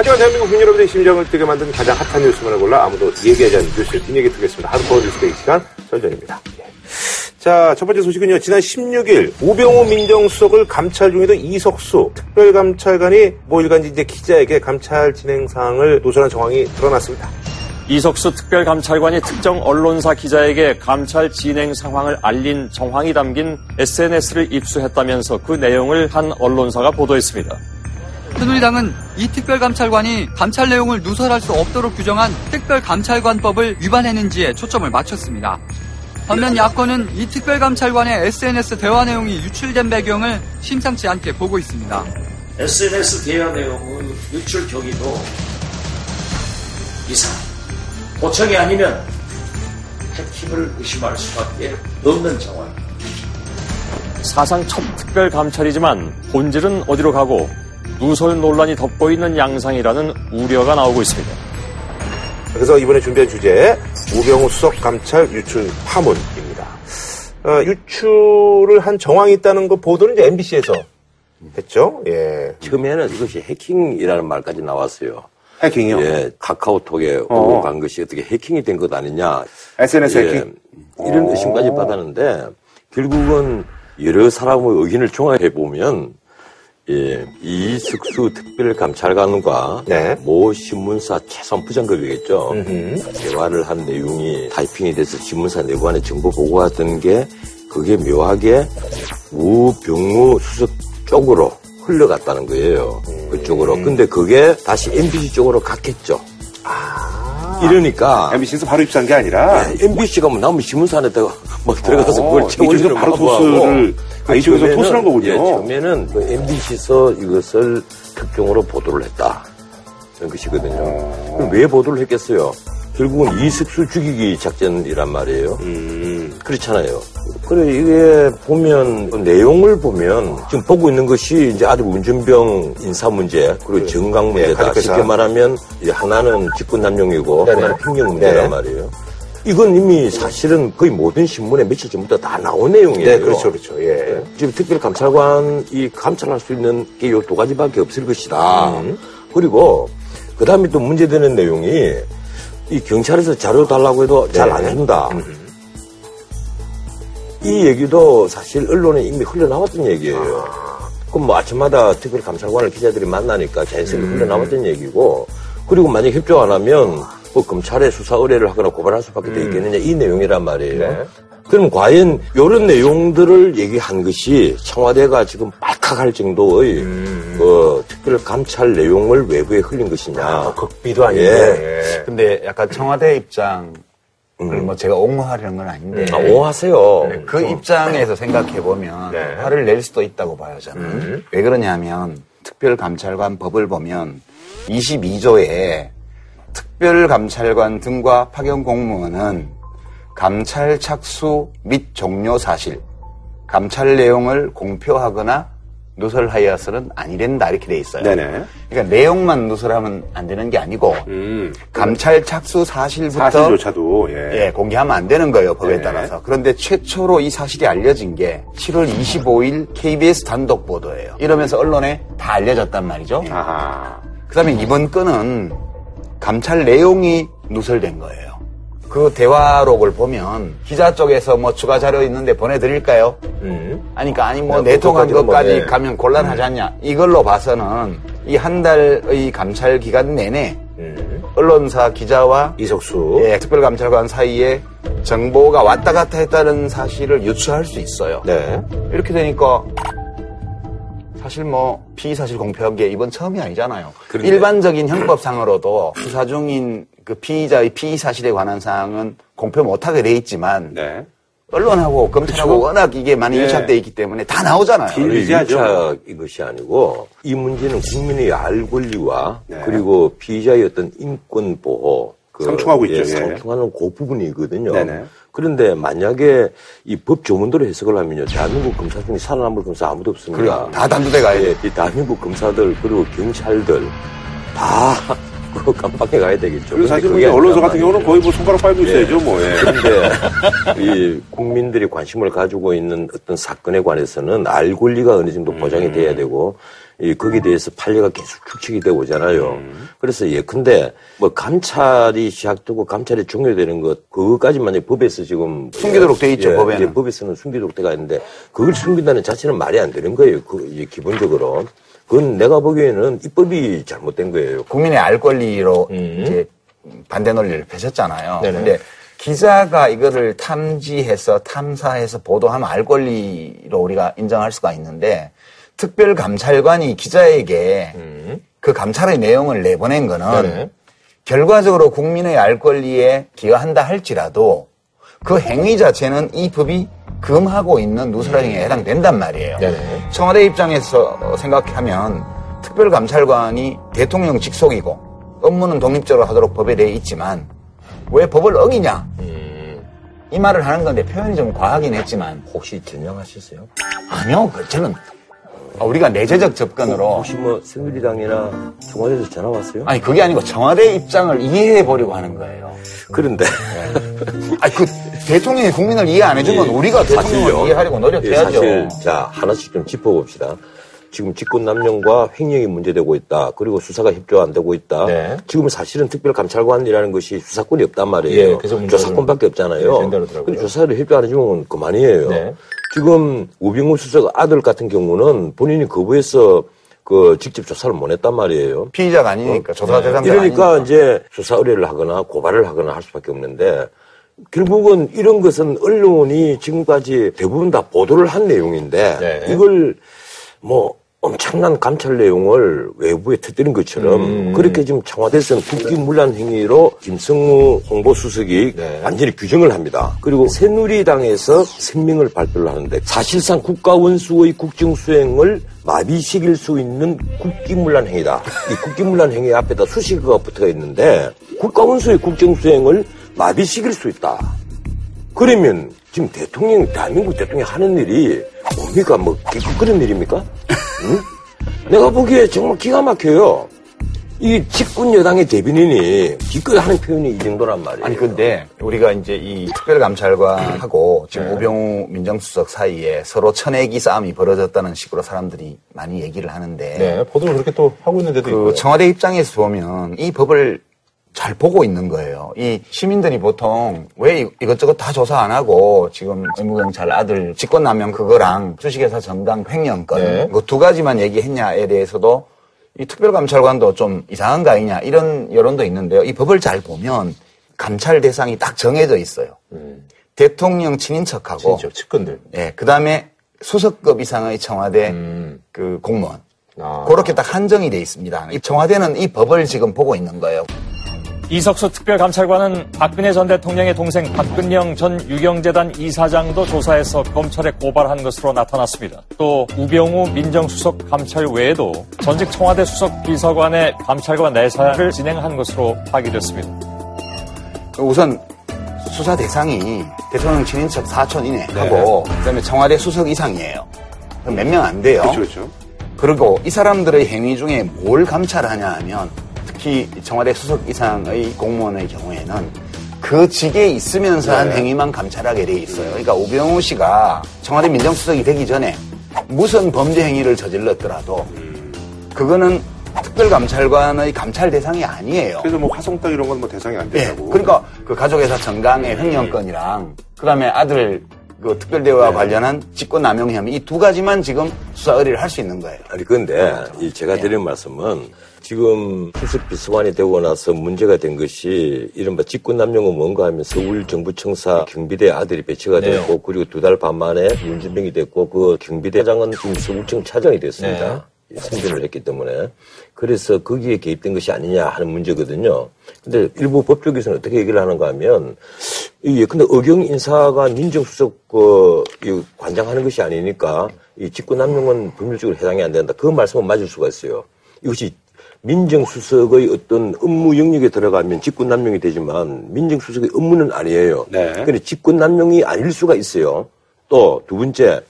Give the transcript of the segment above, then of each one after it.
하지만 대한민국 국민 여러분의 심장을 뛰게 만든 가장 핫한 뉴스만을 골라 아무도 얘기하지 않는 뉴스 뒷얘기 듣겠습니다. 하드코어 뉴스 데이 시간 설정입니다. 예. 자, 첫 번째 소식은요. 지난 16일 우병우 민정수석을 감찰 중이던 이석수 특별감찰관이 모 일간지 이제 기자에게 감찰 진행 사항을 누설한 정황이 드러났습니다. 이석수 특별감찰관이 특정 언론사 기자에게 감찰 진행 상황을 알린 정황이 담긴 SNS를 입수했다면서 그 내용을 한 언론사가 보도했습니다. 새누리당은 이 특별감찰관이 감찰 내용을 누설할 수 없도록 규정한 특별감찰관법을 위반했는지에 초점을 맞췄습니다. 반면 야권은 이 특별감찰관의 SNS 대화 내용이 유출된 배경을 심상치 않게 보고 있습니다. SNS 대화 내용의 유출 경위도 이상. 도청이 아니면 해킹을 의심할 수밖에 없는 상황입니다. 사상 첫 특별감찰이지만 본질은 어디로 가고 누설 논란이 덮고 있는 양상이라는 우려가 나오고 있습니다. 그래서 이번에 준비한 주제 우병우 수석 감찰 유출 파문입니다. 어, 유출을 한 정황이 있다는 거 보도는 이제 MBC에서 했죠. 예. 처음에는 이것이 해킹이라는 말까지 나왔어요. 해킹이요? 예, 카카오톡에 어. 오고 간 것이 어떻게 해킹이 된 것 아니냐. SNS 예, 해킹? 이런 어. 의심까지 받았는데 결국은 여러 사람의 의견을 종합해 보면 예, 이숙수 특별감찰관과 네. 모 신문사 최선 부장급이겠죠. 음흠. 대화를 한 내용이 타이핑이 돼서 신문사 내부안에 정보 보고가 된게 그게 묘하게 우병우 수석 쪽으로 흘러갔다는 거예요. 그쪽으로. 근데 그게 다시 MBC 쪽으로 갔겠죠. 이러니까 MBC에서 바로 입수한 게 아니라 MBC가 뭐 남은 신문사 안에다가 막 들어가서 어, 그걸 채워주는 바로 토스를- 아, 이쪽에서 처음에는- 토스를 한 거군요. 예, 처음에는 그 MBC에서 이것을 특종으로 보도를 했다. 이런 것이거든요. 그럼 왜 보도를 했겠어요? 결국은 이석수 죽이기 작전이란 말이에요. 음, 그렇잖아요. 그래, 이게 보면, 그 내용을 보면, 지금 보고 있는 것이 이제 아주 문준병 인사 문제, 그리고 정강 예, 문제다. 가족회사. 쉽게 말하면, 하나는 직권 남용이고, 네네. 하나는 핑계 문제란. 말이에요. 이건 이미 사실은 거의 모든 신문에 며칠 전부터 다 나온 내용이에요. 네, 그렇죠, 그렇죠. 예. 지금 특별감찰관이 감찰할 수 있는 게이두 가지밖에 없을 것이다. 음. 그리고 그 다음에 또 문제되는 내용이 이 경찰에서 자료 달라고 해도 잘안 네. 준다. 이 얘기도 사실 언론에 이미 흘러나왔던 얘기예요. 그럼 뭐 아침마다 특별감찰관을 기자들이 만나니까 자연스럽게 음. 흘러나왔던 얘기고 그리고 만약 협조 안 하면 뭐 검찰에 수사 의뢰를 하거나 고발할 수밖에 돼 있겠느냐 이 내용이란 말이에요. 음. 네. 그럼 과연 이런 내용들을 얘기한 것이 청와대가 지금 빨칵할 정도의 그 특별 감찰 내용을 외부에 흘린 것이냐? 음. 아, 극비도 아닌데. 예. 예. 근데 약간 청와대 입장을 뭐 제가 옹호하려는 건 아닌데 아, 오하세요. 네, 그 입장에서 생각해 보면 네. 화를 낼 수도 있다고 봐요 저는. 음. 왜 그러냐면 특별감찰관 법을 보면 22조에 특별감찰관 등과 파견 공무원은 감찰 착수 및 종료 사실, 감찰 내용을 공표하거나 누설하여서는 아니 된다 이렇게 돼 있어요. 네네. 그러니까 내용만 누설하면 안 되는 게 아니고 음, 감찰 착수 사실부터 사실조차도, 예. 예, 공개하면 안 되는 거예요, 법에 네. 따라서. 그런데 최초로 이 사실이 알려진 게 7월 25일 KBS 단독 보도예요. 이러면서 언론에 다 알려졌단 말이죠. 아하. 그 다음에 이번 건은 감찰 내용이 누설된 거예요. 그 대화록을 보면 기자 쪽에서 뭐 추가 자료 있는데 보내드릴까요? 음. 아니까 아니 뭐 네, 내통한 그것까지는 뭐, 것까지 예. 가면 곤란하지 않냐? 이걸로 봐서는 이 한 달의 감찰 기간 내내 음. 언론사 기자와 이석수. 예, 특별감찰관 사이에 정보가 왔다 갔다 했다는 사실을 유추할 수 있어요. 네. 이렇게 되니까 사실 뭐 피의 사실 공표한 게 이번 처음이 아니잖아요. 그런데- 일반적인 형법상으로도 수사 중인 그 피의자의 피의 사실에 관한 사항은 공표 못하게 돼 있지만 네. 언론하고 검찰하고 워낙 이게 많이 네. 유착돼 있기 때문에 다 나오잖아요. 길- 일리하죠. 일차인 것이 아니고 이 문제는 국민의 알 권리와 네. 그리고 피의자의 어떤 인권 보호 그, 상충하고 있죠, 예. 상충하는 그 부분이거든요. 네네. 그런데 만약에 이 법 조문대로 해석을 하면요, 대한민국 검사 중에 살아남을 검사 아무도 없습니다. 그래요. 다 단두대 가야 돼. 예, 이 대한민국 검사들 그리고 경찰들 다 그 깜빡해 가야 되겠죠. 그리고 사실 뭐 그게 언론사 같은 경우는. 거의 뭐 손가락 빨고 있어야죠, 뭐. 예. 그런데 이 국민들이 관심을 가지고 있는 어떤 사건에 관해서는 알 권리가 어느 정도 보장이 돼야 되고 이 거기에 대해서 판례가 계속 축적이 되고 오잖아요. 그래서 예컨대 뭐 감찰이 시작되고 감찰이 종료되는 것 그거까지만 이제 법에서 지금 숨기도록 돼 있죠, 예, 법에는. 예, 법에서는 숨기도록 돼가 있는데 그걸 숨긴다는 자체는 말이 안 되는 거예요. 그 이제 기본적으로 그건 내가 보기에는 입법이 잘못된 거예요. 국민의 알 권리로 이제 반대 논리를 펴셨잖아요. 음. 네네. 근데 기자가 이거를 탐지해서 탐사해서 보도하면 알 권리로 우리가 인정할 수가 있는데 특별감찰관이 기자에게 그 감찰의 내용을 내보낸 거는 음. 네네. 결과적으로 국민의 알 권리에 기여한다 할지라도 그 행위 자체는 이 법이 금하고 있는 누설한 행위에 해당된단 말이에요. 음. 네네. 청와대 입장에서 생각하면 특별감찰관이 대통령 직속이고 업무는 독립적으로 하도록 법에 되어 있지만 왜 법을 어기냐 음. 이 말을 하는 건데 표현이 좀 과하긴 했지만 혹시 전향하셨어요? 아니요 그 저는 우리가 내재적 접근으로 혹시 뭐 새누리당이나 청와대에서 전화 왔어요? 아니 그게 아니고 청와대 입장을 이해해 보려고 하는 거예요. 그런데 아니 그 대통령이 국민을 이해 안 해주면 우리가 대통령을 사실요. 이해하려고 예, 노력해야죠. 사실 자 하나씩 좀 짚어봅시다. 지금 직권 남용과 횡령이 문제되고 있다. 그리고 수사가 협조 안 되고 있다. 네. 지금 사실은 특별감찰관이라는 것이 수사권이 없단 예, 말이에요. 그래서 문제가 조사권밖에 없잖아요. 네. 근데 조사를 협조 안 해주면 그만이에요. 네. 지금 우병우 수석 아들 같은 경우는 본인이 거부해서 그 직접 조사를 못 했단 말이에요. 피의자가 아니니까 조사 대상자 이러니까 이제 수사 의뢰를 하거나 고발을 하거나 할 수밖에 없는데 결국은 이런 것은 언론이 지금까지 대부분 다 보도를 한 내용인데 네. 이걸 뭐 엄청난 감찰 내용을 외부에 터뜨린 것처럼 음. 그렇게 지금 청와대에서는 국기문란 행위로 김성우 홍보수석이 네. 완전히 규정을 합니다. 그리고 새누리당에서声明을 발표를 하는데 사실상 국가원수의 국정수행을 마비시킬 수 있는 국기문란 행위다. 이 국기문란 행위 앞에다 수식어가 붙어 있는데 국가원수의 국정수행을 마비시킬 수 있다. 그러면 지금 대통령, 대한민국 대통령이 하는 일이 뭡니까? 뭐, 기껏 그런 일입니까? 응? 내가 보기에 정말 기가 막혀요. 이 집권 여당의 대변인이 기껏 하는 표현이 이 정도란 말이에요. 아니 근데 우리가 이제 이 특별감찰관하고 지금 오병우 민정수석 사이에 서로 쳐내기 싸움이 벌어졌다는 식으로 사람들이 많이 얘기를 하는데 네, 보도를 그렇게 또 하고 있는데도 그 있고요. 청와대 입장에서 보면 이 법을 잘 보고 있는 거예요. 이 시민들이 보통 왜 이- 이것저것 다 조사 안 하고 지금 의무경찰 아들 직권남용 그거랑 주식회사 정강 횡령 건 네. 그두 가지만 얘기했냐에 대해서도 이 특별감찰관도 좀 이상한 거 아니냐 이런 여론도 있는데요. 이 법을 잘 보면 감찰 대상이 딱 정해져 있어요. 대통령 친인척하고 진짜 측근들. 예, 그다음에 수석급 이상의 청와대 음. 그 공무원 아. 그렇게 딱 한정이 돼 있습니다. 이 청와대는 이 법을 지금 보고 있는 거예요. 이석수 특별감찰관은 박근혜 전 대통령의 동생 박근영 전 유경재단 이사장도 조사해서 검찰에 고발한 것으로 나타났습니다. 또 우병우 민정수석 감찰 외에도 전직 청와대 수석 비서관의 감찰과 내사를 진행한 것으로 파악됐습니다. 우선 수사 대상이 대통령 친인척 사촌 이내 하고 그다음에 청와대 수석 이상이에요. 몇 명 안 돼요. 그렇죠, 그렇죠. 그리고 이 사람들의 행위 중에 뭘 감찰하냐 하면 특히 청와대 수석 이상의 공무원의 경우에는 그 직에 있으면서 한 네. 행위만 감찰하게 돼 있어요. 그러니까 우병우 씨가 청와대 민정수석이 되기 전에 무슨 범죄 행위를 저질렀더라도 그거는 특별감찰관의 감찰 대상이 아니에요. 그래서 뭐 화성 땅 이런 건 뭐 대상이 안 예. 된다고. 그러니까 그 가족회사 정강의 횡령건이랑 그다음에 아들 그 특별대우와 네. 관련한 직권남용 혐의 이 두 가지만 지금 수사 의뢰를 할 수 있는 거예요. 아니 근데 이 제가 드리는 말씀은 지금 수석 비서관이 되고 나서 문제가 된 것이 이른바 직권남용은 뭔가 하면 서울 정부청사 경비대 아들이 배치가 됐고 그리고 두 달 반 만에 윤진병이 됐고 그 경비대장은 지금 서울청 차장이 됐습니다. 승진을 했기 때문에 그래서 거기에 개입된 것이 아니냐 하는 문제거든요. 근데 일부 법조계에서는 어떻게 얘기를 하는가 하면 이 근데 의경 인사가 민정수석 그이 관장하는 것이 아니니까 이 직권남용은 법률적으로 해당이 안 된다. 그 말씀은 맞을 수가 있어요. 이것이 민정수석의 어떤 업무 영역에 들어가면 직권남용이 되지만 민정수석의 업무는 아니에요. 네. 근데 직권남용이 아닐 수가 있어요. 또 두 번째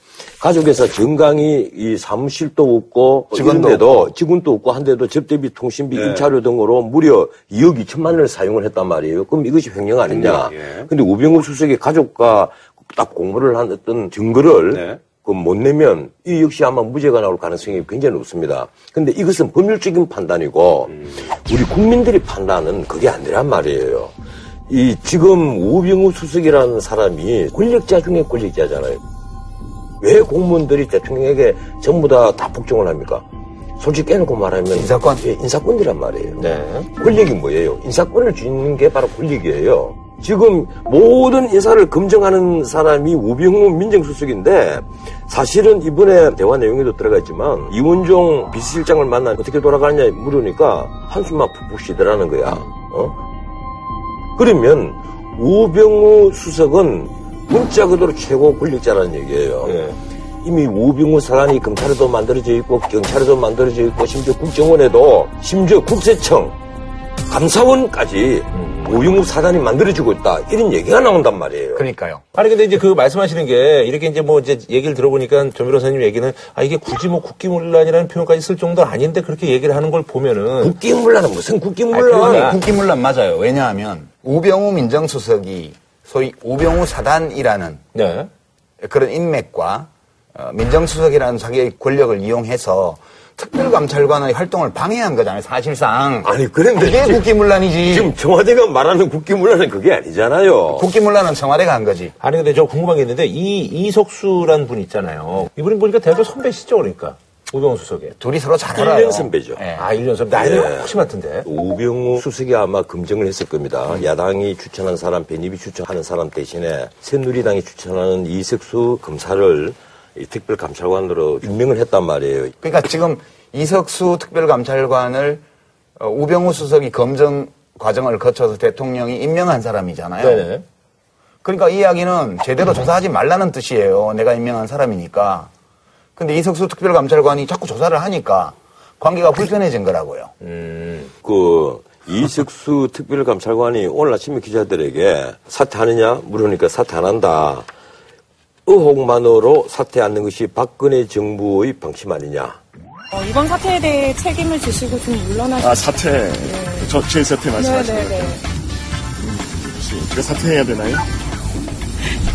가족회사 정강이 이 사무실도 없고 직원도 이런데도 직원도 없고 한데도 접대비, 통신비, 네. 임차료 등으로 무려 2억 2천만 원을 사용을 했단 말이에요. 그럼 이것이 횡령 아니냐? 예. 근데 우병우 수석의 가족과 딱 공모를 한 어떤 증거를 네. 그못 내면 이 역시 아마 무죄가 나올 가능성이 굉장히 높습니다. 근데 이것은 법률적인 판단이고 우리 국민들이 판단은 그게 아니란 말이에요. 이 지금 우병우 수석이라는 사람이 권력자 중에 권력자잖아요. 왜 공무원들이 대통령에게 전부 다, 다 복종을 합니까? 솔직히 깨놓고 말하면 인사권? 예, 인사권이란 말이에요. 네. 권력이 뭐예요? 인사권을 쥐는 게 바로 권력이에요. 지금 모든 인사를 검증하는 사람이 우병우 민정수석인데 사실은 이번에 대화 내용에도 들어가 있지만 이원종 비서실장을 만나 어떻게 돌아가느냐 물으니까 한숨만 푹푹 쉬더라는 거야. 어? 그러면 우병우 수석은 문자 그대로 최고 권력자라는 얘기예요. 예. 이미 우병우 사단이 검찰에도 만들어져 있고 경찰에도 만들어져 있고 심지어 국정원에도 심지어 국세청 감사원까지 우병우 사단이 만들어지고 있다 이런 얘기가 나온단 말이에요. 그러니까요. 아니 근데 이제 그 말씀하시는 게 이렇게 이제 뭐 이제 얘기를 들어보니까 조 변호사님 얘기는 아 이게 굳이 뭐 국기문란이라는 표현까지 쓸 정도는 아닌데 그렇게 얘기를 하는 걸 보면은 국기문란은 무슨 아니, 국기문란? 그건 국기문란 맞아요. 왜냐하면 우병우 민정수석이 소위 우병우 사단이라는 네. 그런 인맥과 어, 민정수석이라는 자기의 권력을 이용해서 특별감찰관의 활동을 방해한 거잖아요. 사실상. 아니 그런데 그게 지금, 국기문란이지. 지금 청와대가 말하는 국기문란은 그게 아니잖아요. 국기문란은 청와대가 한 거지. 아니 근데 저 궁금한 게 있는데 이 이석수란 분 있잖아요. 이분이 보니까 대학교 선배시죠 그러니까 우병우 수석의. 둘이 서로 잘 알아요. 1년 선배죠. 예. 아 1년 선배. 나이는 네. 훨씬 많던데. 우병우 수석이 아마 검증을 했을 겁니다. 야당이 추천한 사람, 배입이 추천하는 사람 대신에 새누리당이 추천하는 이석수 검사를 이 특별감찰관으로 임명을 했단 말이에요. 그러니까 지금 이석수 특별감찰관을 어, 우병우 수석이 검증 과정을 거쳐서 대통령이 임명한 사람이잖아요. 네네. 그러니까 이 이야기는 제대로 조사하지 말라는 뜻이에요. 내가 임명한 사람이니까. 근데 이석수 특별감찰관이 자꾸 조사를 하니까 관계가 불편해진 거라고요. 그 이석수 특별감찰관이 오늘 아침에 기자들에게 사퇴하느냐 물으니까 사퇴 안 한다. 의혹만으로 사퇴 않는 것이 박근혜 정부의 방침 아니냐. 어, 이번 사태에 대해 책임을 지시고 좀 물러나시 아 사퇴 저제 사퇴 말씀하시는 네네네. 거죠? 혹시 제가 사퇴해야 되나요?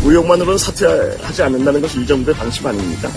의혹만으로는 사퇴하지 않는다는 것이 이 정부의 방침 아닙니까?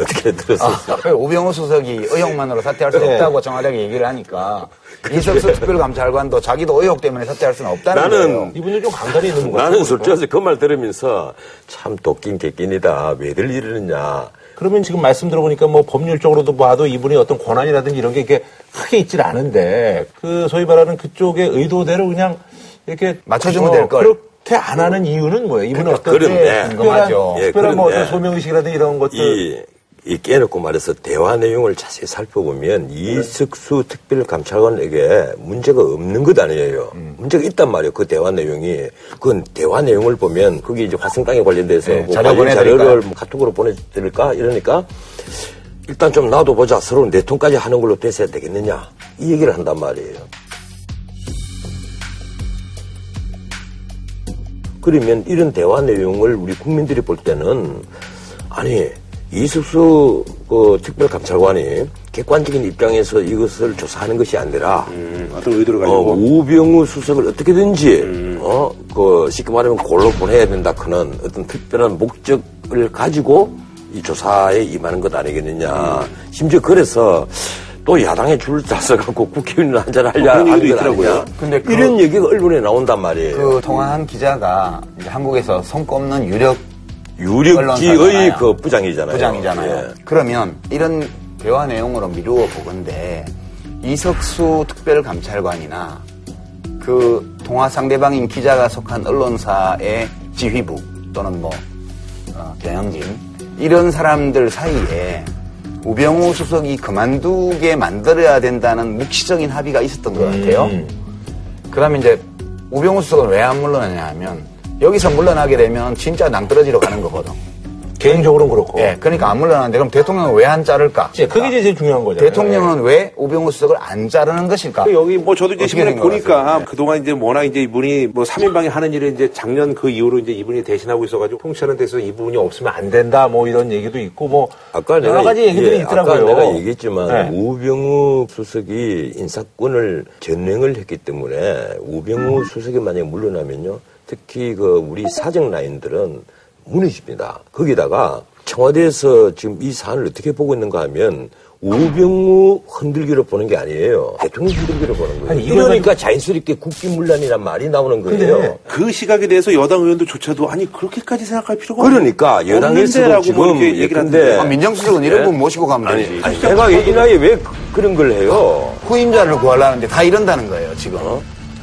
어떻게 들었어요? 아, 우병우 수석이 의혹만으로 사퇴할 수 없다고 정확하게 얘기를 하니까 이석수 특별감찰관도 자기도 의혹 때문에 사퇴할 수는 없다는 나는 거예요. 이분은 좀 강단이 있는 것 같아요. 나는 솔직히 그 말 들으면서 참 도끼인 개낀이다. 왜들 이러느냐. 그러면 지금 말씀 들어보니까 뭐 법률적으로도 봐도 이분이 어떤 권한이라든지 이런 게 이렇게 크게 있질 않은데 그 소위 말하는 그쪽의 의도대로 그냥 이렇게 맞춰주면 어, 될 걸. 그렇게 안 하는 이유는 뭐예요? 이분은 어떤 그런데. 특별한, 궁금하죠. 예, 특별한 뭐 그런데. 어떤 소명의식이라든지 이런 것들 이, 이 깨놓고 말해서 대화 내용을 자세히 살펴보면 이석수 특별감찰관에게 문제가 없는 것 아니에요. 문제가 있단 말이에요. 그 대화 내용이. 그건 대화 내용을 보면 그게 이제 화성땅에 관련돼서 네, 뭐 자료 관련? 자료를 뭐 카톡으로 보내드릴까? 이러니까 일단 좀 놔둬 보자. 서로 네 통까지 하는 걸로 됐어야 되겠느냐. 이 얘기를 한단 말이에요. 그러면 이런 대화 내용을 우리 국민들이 볼 때는 아니 이석수 그 특별감찰관이 객관적인 입장에서 이것을 조사하는 것이 아니라 어떤 의도를 어, 우병우 수석을 어떻게든지 어, 그 쉽게 말하면 골로 보내야 된다 그는 어떤 특별한 목적을 가지고 이 조사에 임하는 것 아니겠느냐. 심지어 그래서 또 야당에 줄을 짜서 갖고 국회의원 한잔 하려 그런 하는 것 있더라고요. 근데 그- 이런 얘기가 언론에 나온단 말이에요. 그 통화한 기자가 이제 한국에서 손꼽는 유력 언론사잖아요. 그 부장이잖아요. 부장이잖아요. 예. 그러면 이런 대화 내용으로 미루어 보건데 이석수 특별감찰관이나 그 통화 상대방인 기자가 속한 언론사의 지휘부 또는 뭐 어, 경영진 이런 사람들 사이에 우병우 수석이 그만두게 만들어야 된다는 묵시적인 합의가 있었던 것 같아요. 그다음에 이제 우병우 수석은 왜 안 물러나냐 하면 여기서 물러나게 되면 진짜 낭떠러지로 가는 거거든. 개인적으로는 그렇고. 예, 그러니까 안 물러나는데 그럼 대통령은 왜 안 자를까? 이제 그게 이제 제일 중요한 거잖아요. 대통령은 왜 우병우 수석을 안 자르는 것일까? 그 여기 뭐 저도 이제 신문에? 보니까 그동안 이제 워낙 이제 이분이 뭐 3인방이 하는 일을 이제 작년 그 이후로 이제 이분이 대신하고 있어가지고 통치하는 데서 이분이 없으면 안안 된다 뭐 이런 얘기도 있고 뭐 아까 내가 여러 가지 얘- 얘기들이 예, 있더라고요. 아까 내가 얘기했지만 네. 우병우 수석이 인사권을 전횡을 했기 때문에 우병우 수석이 만약에 물러나면요. 특히 그 우리 사정 라인들은 무너집니다. 거기다가 청와대에서 지금 이 사안을 어떻게 보고 있는가 하면 우병우 흔들기로 보는 게 아니에요. 대통령 흔들기로 보는 거예요. 아니, 이러니까 자연스럽게 국기문란이란 말이 나오는 거예요. 그 시각에 대해서 여당 의원도조차도 아니 그렇게까지 생각할 필요가 없- 그러니까 여당에서도 지금 뭐 이렇게 얘기를 예컨대 하는데 아, 민정수석은 이런 분 모시고 가면 아니, 되지. 아니 내가 이 나이에 왜 그- 그런 걸 해요? 후임자를 구하려는데 다 이런다는 거예요, 지금.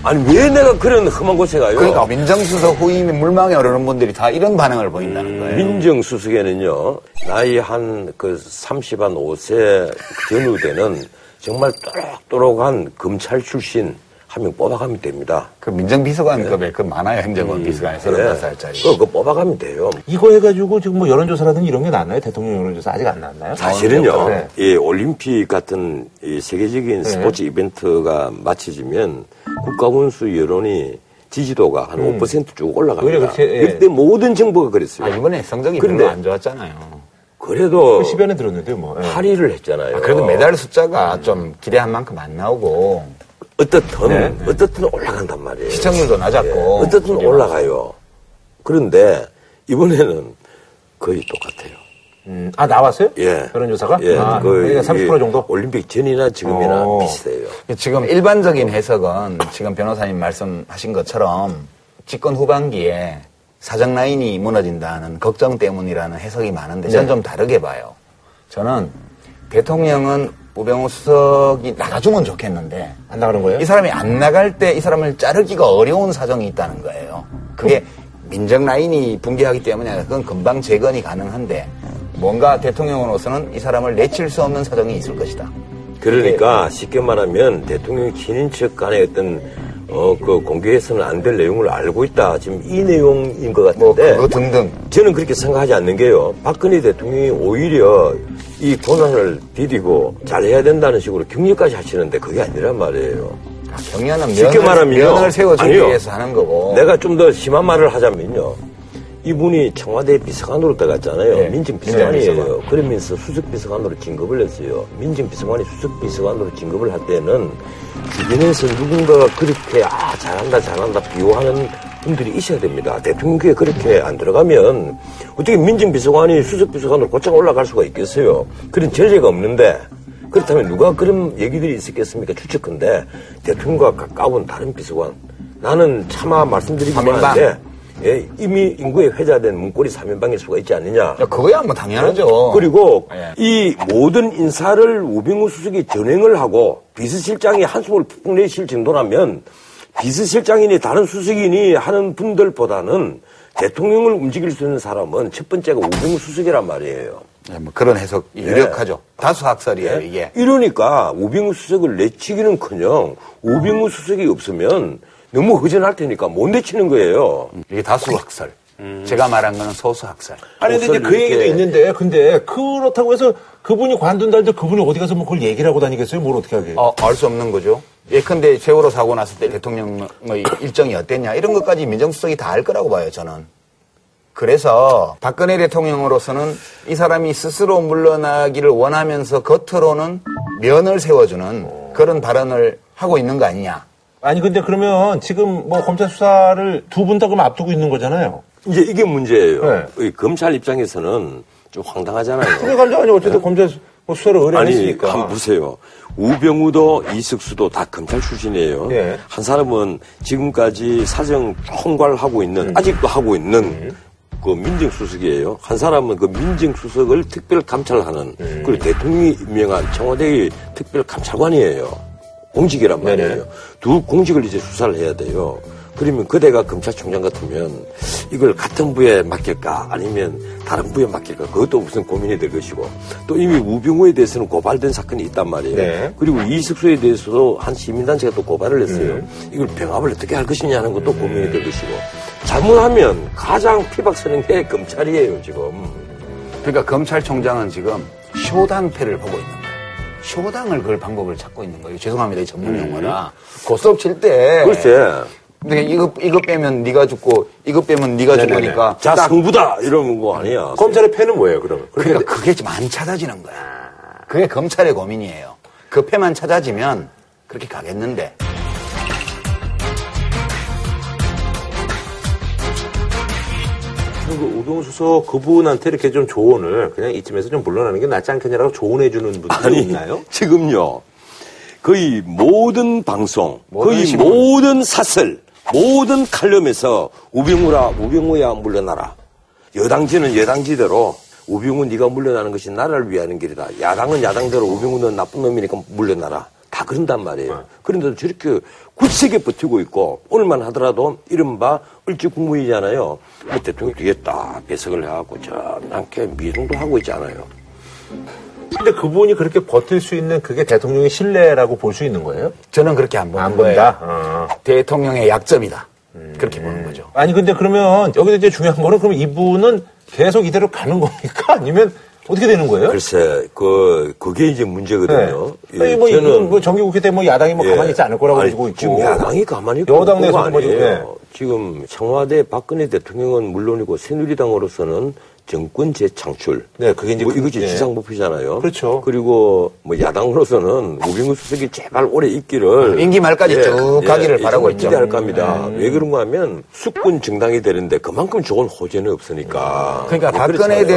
아니 왜 내가 그런 험한 곳에 가요? 그러니까 민정수석 후임이 물망에 오르는 분들이 다 이런 반응을 보인다는 거예요. 민정수석에는요, 나이 한 그 30, 한 5세 전후 되는 정말 또록또록한 검찰 출신 한 명 뽑아가면 됩니다. 그 민정비서관급에 그 많아요, 행정관 비서관에 네. 35살짜리. 그거, 그거 뽑아가면 돼요. 이거 해가지고 지금 뭐 여론조사라든지 이런 게 나왔나요? 대통령 여론조사 아직 안 나왔나요? 사실은요, 네. 이 올림픽 같은 이 세계적인 스포츠 이벤트가 마쳐지면 국가원수 여론이 지지도가 한 5%쭉 올라갑니다. 오히려 그렇지, 예. 그때 모든 정부가 그랬어요. 아, 이번에 성적이 그런데- 별로 안 좋았잖아요. 그래도 10연에 들었는데 뭐. 예. 8위를 했잖아요. 아, 그래도 메달 숫자가 좀 기대한 만큼 안 나오고 어떻든 네. 어떻든 올라간단 말이에요. 시청률도 낮았고 어떻든 올라가요. 그런데 이번에는 거의 똑같아요. 음, 아 나왔어요? 예. 여론조사가? 예, 아, 거의 그러니까 30% 정도? 올림픽 전이나 지금이나 어. 비슷해요. 지금 일반적인 해석은 지금 변호사님 말씀하신 것처럼 집권 후반기에 사정 라인이 무너진다는 걱정 때문이라는 해석이 많은데 저는 네. 좀 다르게 봐요. 저는 대통령은 우병우 수석이 나가주면 좋겠는데 안 나가는 거예요? 이 사람이 안 나갈 때 이 사람을 자르기가 어려운 사정이 있다는 거예요. 그게 민정 라인이 붕괴하기 때문에 그건 금방 재건이 가능한데 뭔가 대통령으로서는 이 사람을 내칠 수 없는 사정이 있을 것이다. 그러니까 쉽게 말하면 대통령 친인척 간의 어떤 어, 그 공개해서는 안 될 내용을 알고 있다. 지금 이 내용인 것뭐 같은데. 그거 등등. 저는 그렇게 생각하지 않는 게요. 박근혜 대통령이 오히려 이 고난을 디디고 잘해야 된다는 식으로 격려까지 하시는데 그게 아니란 말이에요. 아, 경연은 쉽게 면을, 말하면요. 면을 세워주기 아니요. 위해서 하는 거고. 내가 좀 더 심한 말을 하자면요. 이분이 청와대 비서관으로 들어갔잖아요. 네. 민정 비서관이에요. 민정비서관. 그러면서 수석 비서관으로 진급을 했어요. 민정 비서관이 수석 비서관으로 진급을 할 때는 주변에서 누군가가 그렇게 아 잘한다 잘한다 비호하는 분들이 있어야 됩니다. 대통령께 그렇게 안 들어가면 어떻게 민정비서관이 수석비서관으로 곧장 올라갈 수가 있겠어요. 그런 전례가 없는데 그렇다면 누가 그런 얘기들이 있었겠습니까? 추측컨대 대통령과 가까운 다른 비서관 나는 차마 말씀드리기만. 한데 예, 이미 인구에 회자된 문고리 사면방일 수가 있지 않느냐. 야, 그거야 뭐 당연하죠. 그리고 예. 이 모든 인사를 우병우 수석이 전행을 하고 비서실장이 한숨을 푹 내쉴 정도라면 비서실장이니 다른 수석이니 하는 분들보다는 대통령을 움직일 수 있는 사람은 첫 번째가 우병우 수석이란 말이에요. 예, 뭐 그런 해석 유력하죠. 다수 학설이에요, 이게. 이러니까 우병우 수석을 내치기는커녕 우병우 수석이 없으면 너무 허전할 테니까 못 내치는 거예요. 이게 다수 학설. 제가 말한 거는 소수 학설. 아니, 근데 이제 그 이렇게- 얘기도 있는데, 근데 그렇다고 해서 그분이 관둔다는데 그분이 어디 가서 뭐 그걸 얘기를 하고 다니겠어요? 뭘 어떻게 하게. 어, 알 수 없는 거죠. 예컨대 세월호 사고 났을 때 대통령의 일정이 어땠냐 이런 것까지 민정수석이 다 알 거라고 봐요 저는. 그래서 박근혜 대통령으로서는 이 사람이 스스로 물러나기를 원하면서 겉으로는 면을 세워주는 그런 발언을 하고 있는 거 아니냐. 아니, 근데 그러면 지금 뭐 검찰 수사를 두 분 다 그럼 앞두고 있는 거잖아요. 이제 이게 문제예요. 네. 이 검찰 입장에서는 좀 황당하잖아요. 그게 감정아니 어쨌든 검찰 수- 뭐 수사를 아니, 의뢰했으니까. 한번 보세요. 우병우도 이석수도 다 검찰 출신이에요. 예. 한 사람은 지금까지 사정 총괄 하고 있는, 음. 아직도 하고 있는 그 민정수석이에요. 한 사람은 그 민정수석을 특별 감찰하는, 음. 그리고 대통령이 임명한 청와대의 특별 감찰관이에요. 공직이란 말이에요. 네네. 두 공직을 이제 수사를 해야 돼요. 그러면 그대가 검찰총장 같으면 이걸 같은 부에 맡길까 아니면 다른 부에 맡길까 그것도 무슨 고민이 될 것이고 또 이미 우병우에 대해서는 고발된 사건이 있단 말이에요. 네. 그리고 이석수에 대해서도 한 시민단체가 또 고발을 했어요. 이걸 병합을 어떻게 할 것이냐 하는 것도 고민이 될 것이고 잘못하면 가장 피박스는 게 검찰이에요 지금. 그러니까 검찰총장은 지금 쇼당패를 보고 있는 거예요. 쇼당을 걸 방법을 찾고 있는 거예요. 죄송합니다. 이 전문 용어라. 고스톱 칠 때. 글쎄 근데 이거 이거 빼면 네가 죽고 이거 빼면 네가. 죽으니까 자딱 승부다 이러는 거 아니야. 검찰의 패는 뭐예요, 그러면? 그러니까 그게 좀 안 찾아지는 거야. 그게 검찰의 고민이에요. 그 패만 찾아지면 그렇게 가겠는데. 그 우병우 수석 그분한테 이렇게 좀 조언을 그냥 이쯤에서 좀 물러나는 게 낫지 않겠냐라고 조언해 주는 분들이 아니, 있나요? 지금요. 거의 모든 방송, 모든 거의 신문. 모든 사설, 모든 칼럼에서 우병우라, 우병우야 물러나라. 여당지는 여당지대로 우병우 네가 물러나는 것이 나라를 위하는 길이다. 야당은 야당대로 우병우 는 나쁜 놈이니까 물러나라. 다 그런단 말이에요. 그런데도 저렇게 굳세게 버티고 있고 오늘만 하더라도 이른바 을지 국무이잖아요. 뭐 뒤에 딱 배석을 해갖고 저렇게 미동도 하고 있잖아요. 근데 그분이 그렇게 버틸 수 있는 그게 대통령의 신뢰라고 볼 수 있는 거예요? 저는 그렇게 안 보는 안 거예요. 본다? 어. 대통령의 약점이다. 그렇게 보는 거죠. 아니 근데 그러면 여기서 이제 중요한 거는 그럼 이분은 계속 이대로 가는 겁니까? 아니면 어떻게 되는 거예요? 글쎄, 그, 그게 이제 문제거든요. 네. 아니, 뭐, 이분 뭐 정기국회 때 뭐 야당이 뭐 예. 가만히 있지 않을 거라고 아니, 보고 있고. 지금 야당이 가만히 있고 여당 내에서 뭐 아니에요. 지금 청와대 박근혜 대통령은 물론이고 새누리당으로서는 정권 재창출. 네, 그게 이제 뭐 그- 이것이 네. 지상 목표잖아요. 그렇죠. 그리고 뭐 야당으로서는 우병우 수석이 제발 오래 있기를 임기 말까지 쭉 가기를 바라고 정말 있죠. 기대할 겁니다. 음. 왜 그런가 하면 수권 정당이 되는데 그만큼 좋은 호재는 없으니까. 그러니까 뭐 박근혜 그렇잖아요.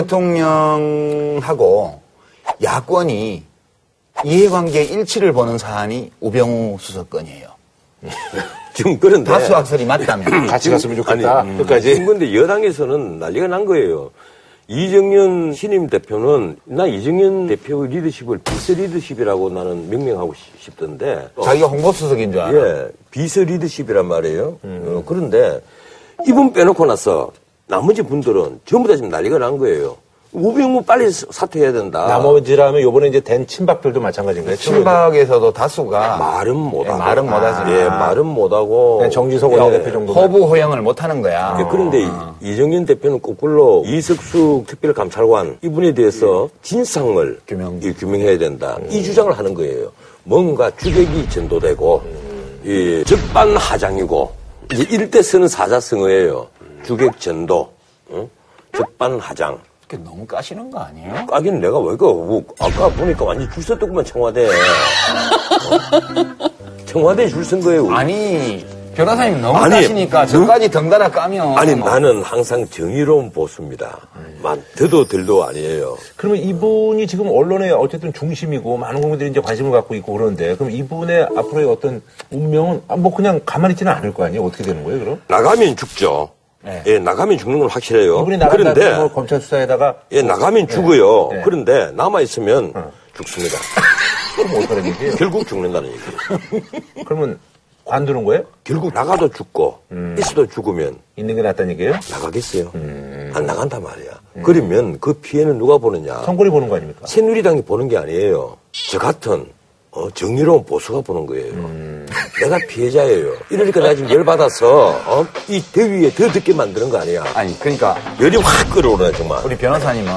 대통령하고 야권이 이해관계 일치를 보는 사안이 우병우 수석건이에요. 지금 그런데 다수 학설이 맞다면. 같이 갔으면 좋겠다. 아니, 끝까지. 지금 근데 여당에서는 난리가 난 거예요. 이정현 신임 대표는 나 이정현 대표의 리더십을 비서 리더십이라고 나는 명명하고 싶- 싶던데. 자기가 홍보수석인 줄 알아. 예, 비서 리더십이란 말이에요. 어, 그런데 이분 빼놓고 나서 나머지 분들은 전부 다 지금 난리가 난 거예요. 우병우 빨리 사퇴해야 된다. 나머지라면 요번에 이제 된 친박들도 마찬가지인가요? 친박에서도 다수가 말은 못하고. 예, 말은 못하지. 예, 말은 못하고. 정지석 예, 원내대표 정도. 허브 호영을 못하는 거야. 예, 그런데 이- 이정현 대표는 거꾸로 이석수 특별감찰관 이분에 대해서 진상을 규명. 이 규명해야 된다. 이 주장을 하는 거예요. 뭔가 주객이 전도되고 이 적반하장이고 이제 이럴 때 쓰는 사자성어예요. 주객 전도, 응? 적반하장. 그게 너무 까시는 거 아니에요? 까기는 내가 왜 그, 뭐, 아까 보니까 완전 줄 섰더구만, 청와대. 어? 청와대에 줄쓴 거예요. 아니, 변호사님 너무 아니, 까시니까 저까지 덩달아 까면. 아니, 나는 항상 정의로운 보수입니다. 만, 더도 덜도 아니에요. 그러면 이분이 지금 언론의 어쨌든 중심이고 많은 국민들이 이제 관심을 갖고 있고 그러는데 그럼 이분의 앞으로의 어떤 운명은 아, 뭐 그냥 가만히 있지는 않을 거 아니에요? 어떻게 되는 거예요, 그럼? 나가면 죽죠. 네. 예, 나가면 죽는 건 확실해요. 그런데, 뭐 검찰 수사에다가 예, 나가면 죽어요. 네. 그런데 남아 있으면 죽습니다. 그럼 어떡하는 얘기예요? 결국 죽는다는 얘기예요. 그러면 관두는 거예요? 결국 나가도 죽고, 음. 있어도 죽으면 있는 게 낫다는 얘기예요? 나가겠어요. 음. 안 나간단 말이야. 그러면 그 피해는 누가 보느냐? 선거리 보는 거 아닙니까? 새누리당이 보는 게 아니에요. 저 같은 어, 정의로운 보수가 보는 거예요. 음. 내가 피해자예요. 이러니까 내가 지금 열받아서 어? 이 대위에 더 듣게 만드는 거 아니야. 아니, 그러니까 열이 확 끓어오르네 정말. 우리 변호사님은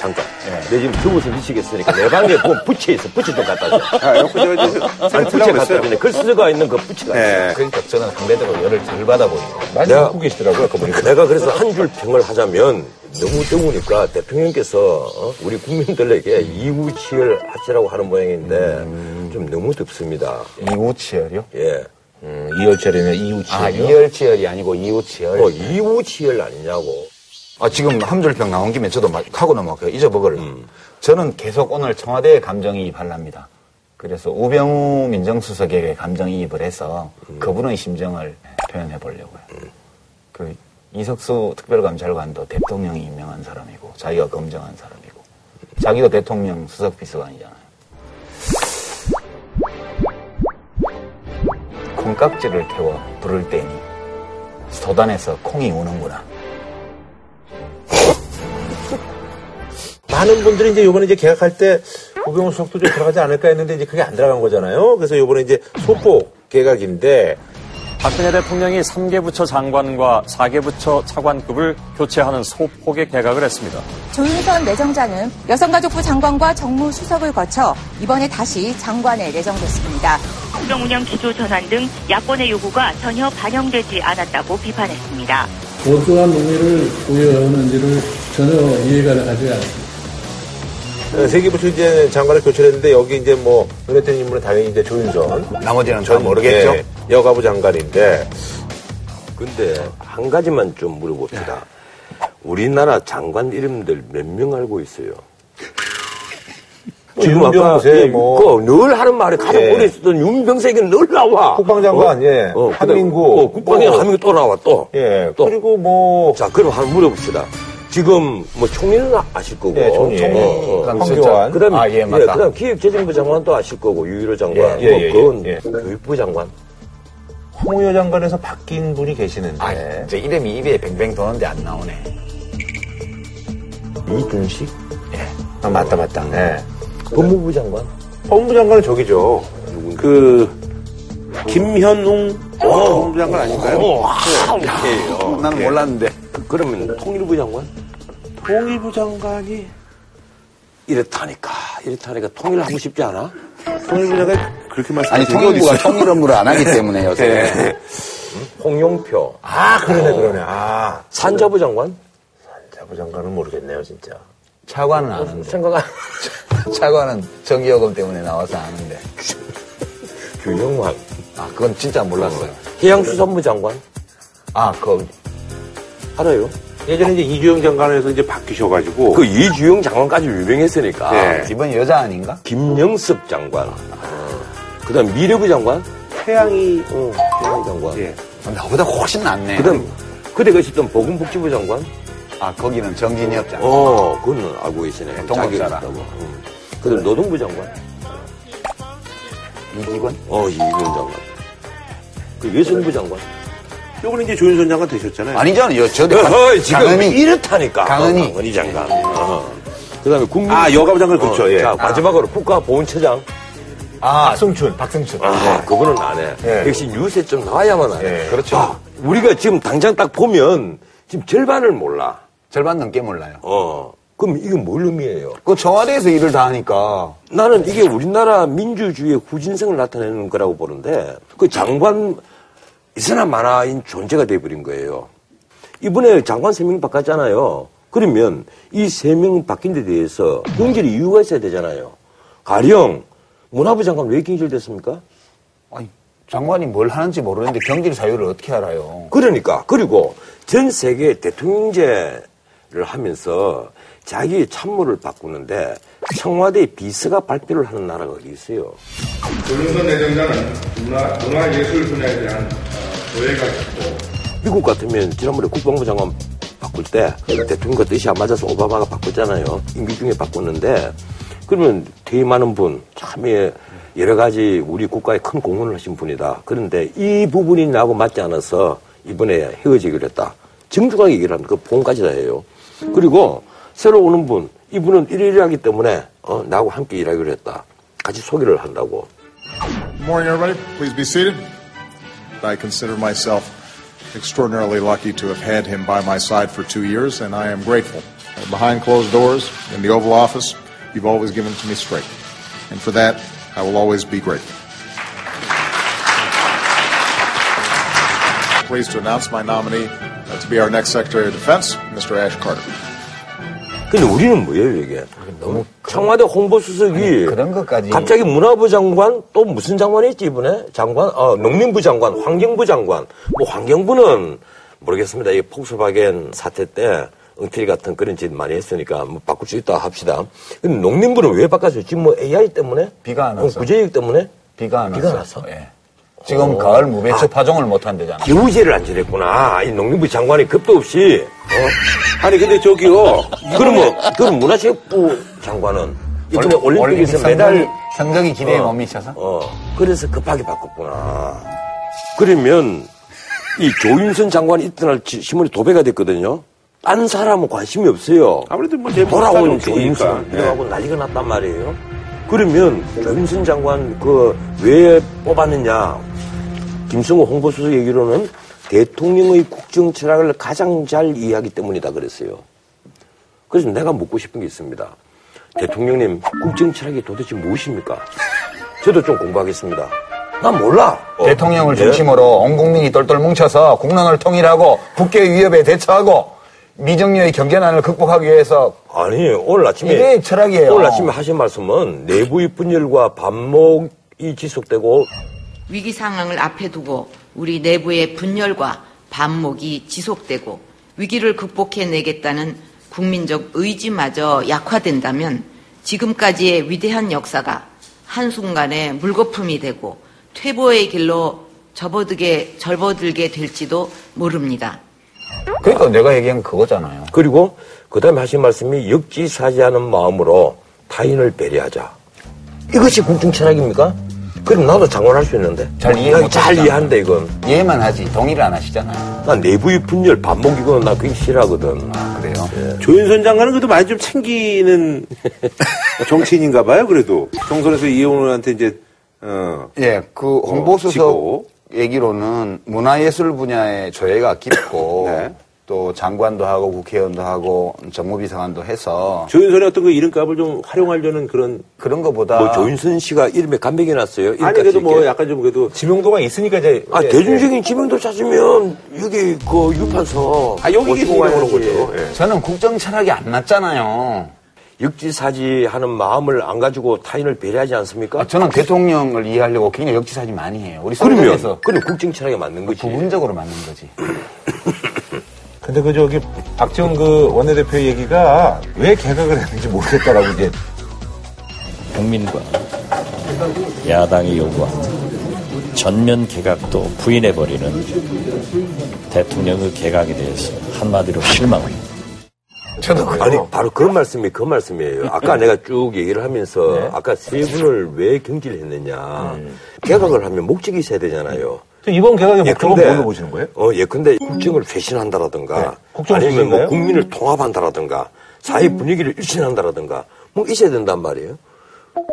잠깐. 내 지금 더워서 미치겠으니까 내 방에 보면 부채 있어. 부채 좀 갖다 줘. 아, 저, 저, 저, 아니, 부채 갖다 주네. 글 쓰가 있는 그 부채가 있어. 네. 그러니까 저는 상대적으로 열을 덜 받아 보이고. 많이 내가- 듣고 계시더라고요, 아까 보니까. 내가 그래서 한 줄 평을 하자면 너무 더우니까 대통령께서 어? 우리 국민들에게 이우치열 하시라고 하는 모양인데 좀 너무 덥습니다. 이우치열이요? 예. 음, 이열치열이면 이우치열. 아, 이열치열이 아니고 이우치열. 어, 이우치열 아니냐고. 아, 지금 평 나온 김에 저도 막 하고 넘어갈게요. 잊어먹을. 저는 계속 오늘 청와대에 감정이입을 합니다. 그래서 우병우 민정수석에게 감정이입을 해서 그분의 심정을 표현해 보려고요. 그 이석수 특별감찰관도 대통령이 임명한 사람이고 자기가 검증한 사람이고 자기도 대통령 수석 비서관이잖아요. 콩깍지를 태워 부를 때니 소단에서 콩이 우는구나. 많은 분들이 이제 요번에 이제 계약할 때 우병우 수석도 좀 들어가지 않을까 했는데 이제 그게 안 들어간 거잖아요. 그래서 요번에 이제 소폭 계약인데 박근혜 대통령이 3개 부처 장관과 4개 부처 차관급을 교체하는 소폭의 개각을 했습니다. 조윤선 내정자는 여성가족부 장관과 정무수석을 거쳐 이번에 다시 장관에 내정됐습니다. 국정 운영 기조 전환 등 야권의 요구가 전혀 반영되지 않았다고 비판했습니다. 어떠한 의미를 부여하는지를 전혀 이해가 가지 않습니다. 어, 세계부처 이제 장관을 교체했는데 여기 이제 뭐 눈에 띄는 인물은 당연히 이제 조윤선 나머지는 잘 모르겠죠. 예, 여가부 장관인데 근데 한 가지만 좀 물어봅시다. 우리나라 장관 이름들 몇 명 알고 있어요? 윤병세, 예, 뭐. 그늘 하는 말이 가장 예. 오래 있었던 윤병세가 늘 나와. 국방장관, 예. 어, 한민구. 어, 국방에 뭐. 한민구 또 나와, 또. 예. 또. 그리고 뭐. 자, 그럼 한번 물어봅시다. 지금 뭐 총리는 아- 아실 거고. 예, 총리. 황교안. 그다음에 아, 예, 맞다. 그다음 기획재정부 장관도 아실 거고 유일호 장관, 예, 예, 뭐 예, 그건 예. 교육부 장관. 홍의호 장관에서 바뀐 분이 계시는데. 아, 저 이름이 입에 뱅뱅 도는데 안 나오네. 이준식 아, 맞다, 맞다. 예. 법무부 장관. 법무부 장관은 저기죠. 그, 김현웅 법무부 장관 아닌가요? 어, 아, 오케이요. 나는 몰랐는데. 그러면 통일부 장관? 통일부 장관이 이렇다니까. 이렇다니까 통일하고 싶지 않아? 통일부 장관이 그렇게 아니, 말씀하시는 통일부가 통일 업무를 안 하기 때문에 요새. 네. 홍용표. 아, 그러네, 그러네. 아. 산자부 장관? 자부 장관은 모르겠네요, 진짜. 차관은 아는데. 생각 안. 차관은 정기요금 때문에 나와서 아는데. 규영환. 아, 그건 진짜 몰랐어요. 해양수산부 장관? 아, 그, 알아요? 예전에 이제 이주영 장관에서 이제 바뀌셔가지고. 그 이주영 장관까지 유명했으니까. 네. 이번 여자 아닌가? 김영섭 장관. 그 다음 미래부 장관? 태양이, 어, 태양이 장관. 예. 나보다 훨씬 낫네. 그 다음, 그때 계셨던 보건복지부 장관? 아, 거기는 정진이었잖아. 어, 그거는 알고 계시네. 동업자라. 응. 그 다음 노동부 장관? 이기권? 어, 이기권 장관. 그 외선부 장관? 요번에 이제 조윤선 장관 되셨잖아요. 아니잖아. 요, 저도 어, 지금 강은이. 이렇다니까. 강은이. 어, 강은이 장관. 그 다음에 국민. 아, 여가부 장관 그렇죠, 예. 자, 마지막으로 국가보훈처장. 아, 박승춘, 박승춘. 아, 그거는 안 해. 예. 역시 뉴스에 좀 나와야만 하네. 예. 그렇죠. 아, 우리가 지금 당장 딱 보면 지금 절반을 몰라. 절반 넘게 몰라요. 어. 그럼 이게 뭘 의미해요? 그 청와대에서 일을 다 하니까. 나는 이게 우리나라 민주주의의 후진성을 나타내는 거라고 보는데 그 장관 있으나 마나인 존재가 돼버린 거예요. 이번에 장관 세 명 바꿨잖아요. 그러면 이 세 명 바뀐 데 대해서 경질의 이유가 있어야 되잖아요. 가령 문화부 장관 왜 경질됐습니까? 아니, 장관이 뭘 하는지 모르는데 경질 사유를 어떻게 알아요? 그러니까 그리고 전 세계 대통령제 를 하면서 자기의 참모를 바꾸는데 청와대 비서가 발표를 하는 나라가 어디 있어요? 조윤선 내정자는 문화, 문화예술 분야에 대한 어, 조예가 깊고 미국 같으면 지난번에 국방부 장관 바꿀 때 대통령과 뜻이 안 맞아서 오바마가 바꿨잖아요. 임기 중에 바꿨는데 그러면 퇴임하는 분, 참 예, 여러 가지 우리 국가에 큰 공헌을 하신 분이다. 그런데 이 부분이 나하고 맞지 않아서 이번에 헤어지기로 했다. 정중하게 얘기를 합니다. 그 보험까지 다 해요. 그리고 새로 오는 분, 이분은 일일이 하기 때문에 어, 나하고 함께 일하기로 했다. 같이 소개를 한다고. Good morning, everybody. Please be seated. I consider myself extraordinarily lucky to have had him by my side for two years, and I am grateful. Behind closed doors, in the Oval Office, you've always given to me straight. And for that, I will always be grateful. Pleased to announce my nominee uh, to be our next Secretary of Defense, Mr. Ash Carter. 근데 우리는 뭐예요, 이게? 너무 청와대 홍보수석이 그런 것까지. 갑자기 문화부 장관 또 무슨 장관이 있지 이번에 장관 어 농림부 장관 환경부 장관 뭐 환경부는 모르겠습니다 이 폭스바겐 사태 때 엉터리 같은 그런 짓 많이 했으니까 뭐 바꿀 수 있다 합시다 근데 농림부는 왜 바꿨어요 지금 뭐 AI 때문에 비가 안 어, 와서. 구제역 때문에 비가 안 비가 왔어. 안 왔어? 예. 지금 어. 가을 무배추 아. 파종을 못 한대잖아. 기후제를 안 지냈구나 이 농림부 장관이 급도 없이 어? 아니, 근데 저기요. 그러면 그럼 문화체육부 장관은 이번에 올림픽 올림픽에서 성적이- 메달 성적이 기대에 어. 못 미쳐서? 어, 그래서 급하게 바꿨구나. 그러면 이 조윤선 장관이 이튿날 지- 신문에 도배가 됐거든요. 딴 사람은 관심이 없어요. 아무래도 뭐제 돌아온 목사가 조윤선 없으니까. 이래가고 난리가 났단 말이에요. 그러면 조윤선 장관 그 왜 뽑았느냐? 김성호 홍보수석 얘기로는 대통령의 국정 철학을 가장 잘 이해하기 때문이다 그랬어요. 그래서 내가 묻고 싶은 게 있습니다. 대통령님, 국정 철학이 도대체 무엇입니까? 저도 좀 공부하겠습니다. 난 몰라. 어. 대통령을 네. 중심으로 온 국민이 똘똘 뭉쳐서 국론을 통일하고 국교의 위협에 대처하고 미정리의 경제난을 극복하기 위해서 아니, 오늘 아침에. 이게 철학이에요. 오늘 아침에 하신 말씀은 내부의 분열과 반목이 지속되고 위기 상황을 앞에 두고 우리 내부의 분열과 반목이 지속되고 위기를 극복해내겠다는 국민적 의지마저 약화된다면 지금까지의 위대한 역사가 한순간에 물거품이 되고 퇴보의 길로 접어들게, 접어들게 될지도 모릅니다. 그러니까 내가 얘기한 그거잖아요. 그리고 그 다음에 하신 말씀이 역지사지하는 마음으로 타인을 배려하자. 이것이 국정 철학입니까? 그럼 나도 장관할 수 있는데. 잘 이해 나못 잘. 이해한다, 이건. 이해만 하지 동의를 안 하시잖아요. 나 내부의 분열, 반목 이거는 나 그게 싫어하거든. 아, 그래요? 조윤선 장관은 그래도 많이 좀 챙기는 정치인인가 봐요, 그래도. 총선에서 이해원 의원한테 이제, 어. 예, 그 홍보수석 치고. 얘기로는 문화예술 분야의 조예가 깊고 네. 또 장관도 하고 국회의원도 하고 정무비서관도 해서 조윤선의 어떤 그 이름값을 좀 활용하려는 그런. 그런 것보다 뭐 조윤선 씨가 이름에 감명이 났어요. 아니, 그래도 뭐 약간 좀 그래도. 지명도가 있으니까 이제. 아, 예, 대중적인 지명도 찾으면 여기 그 유판서. 아, 여기 가야지. 거죠. 예. 저는 국정 철학이 안 맞잖아요. 역지사지 하는 마음을 안 가지고 타인을 배려하지 않습니까? 아, 저는 대통령을 이해하려고 굉장히 역지사지 많이 해요. 우리 그러면, 그럼 국정 철학에 맞는 거지. 부분적으로 맞는 거지. 근데 그 저기 박지원 그 원내대표 얘기가 왜 개각을 했는지 모르겠다라고 이제 국민과 야당이 요구하는 전면 개각도 부인해버리는 대통령의 개각에 대해서 한마디로 실망합니다. 저도 아니 바로 그런 말씀이 그 말씀이에요. 아까 내가 쭉 얘기를 하면서 아까 세 분을 왜 경질했느냐. 개각을 하면 목적이 있어야 되잖아요. 이번 개각의 예, 목적은 뭘로 보시는 거예요? 어, 예컨대 국정을 쇄신한다라든가 네. 아니면 뭐? 국민을 통합한다라든가 사회 분위기를 일신한다라든가 뭐 있어야 된단 말이에요.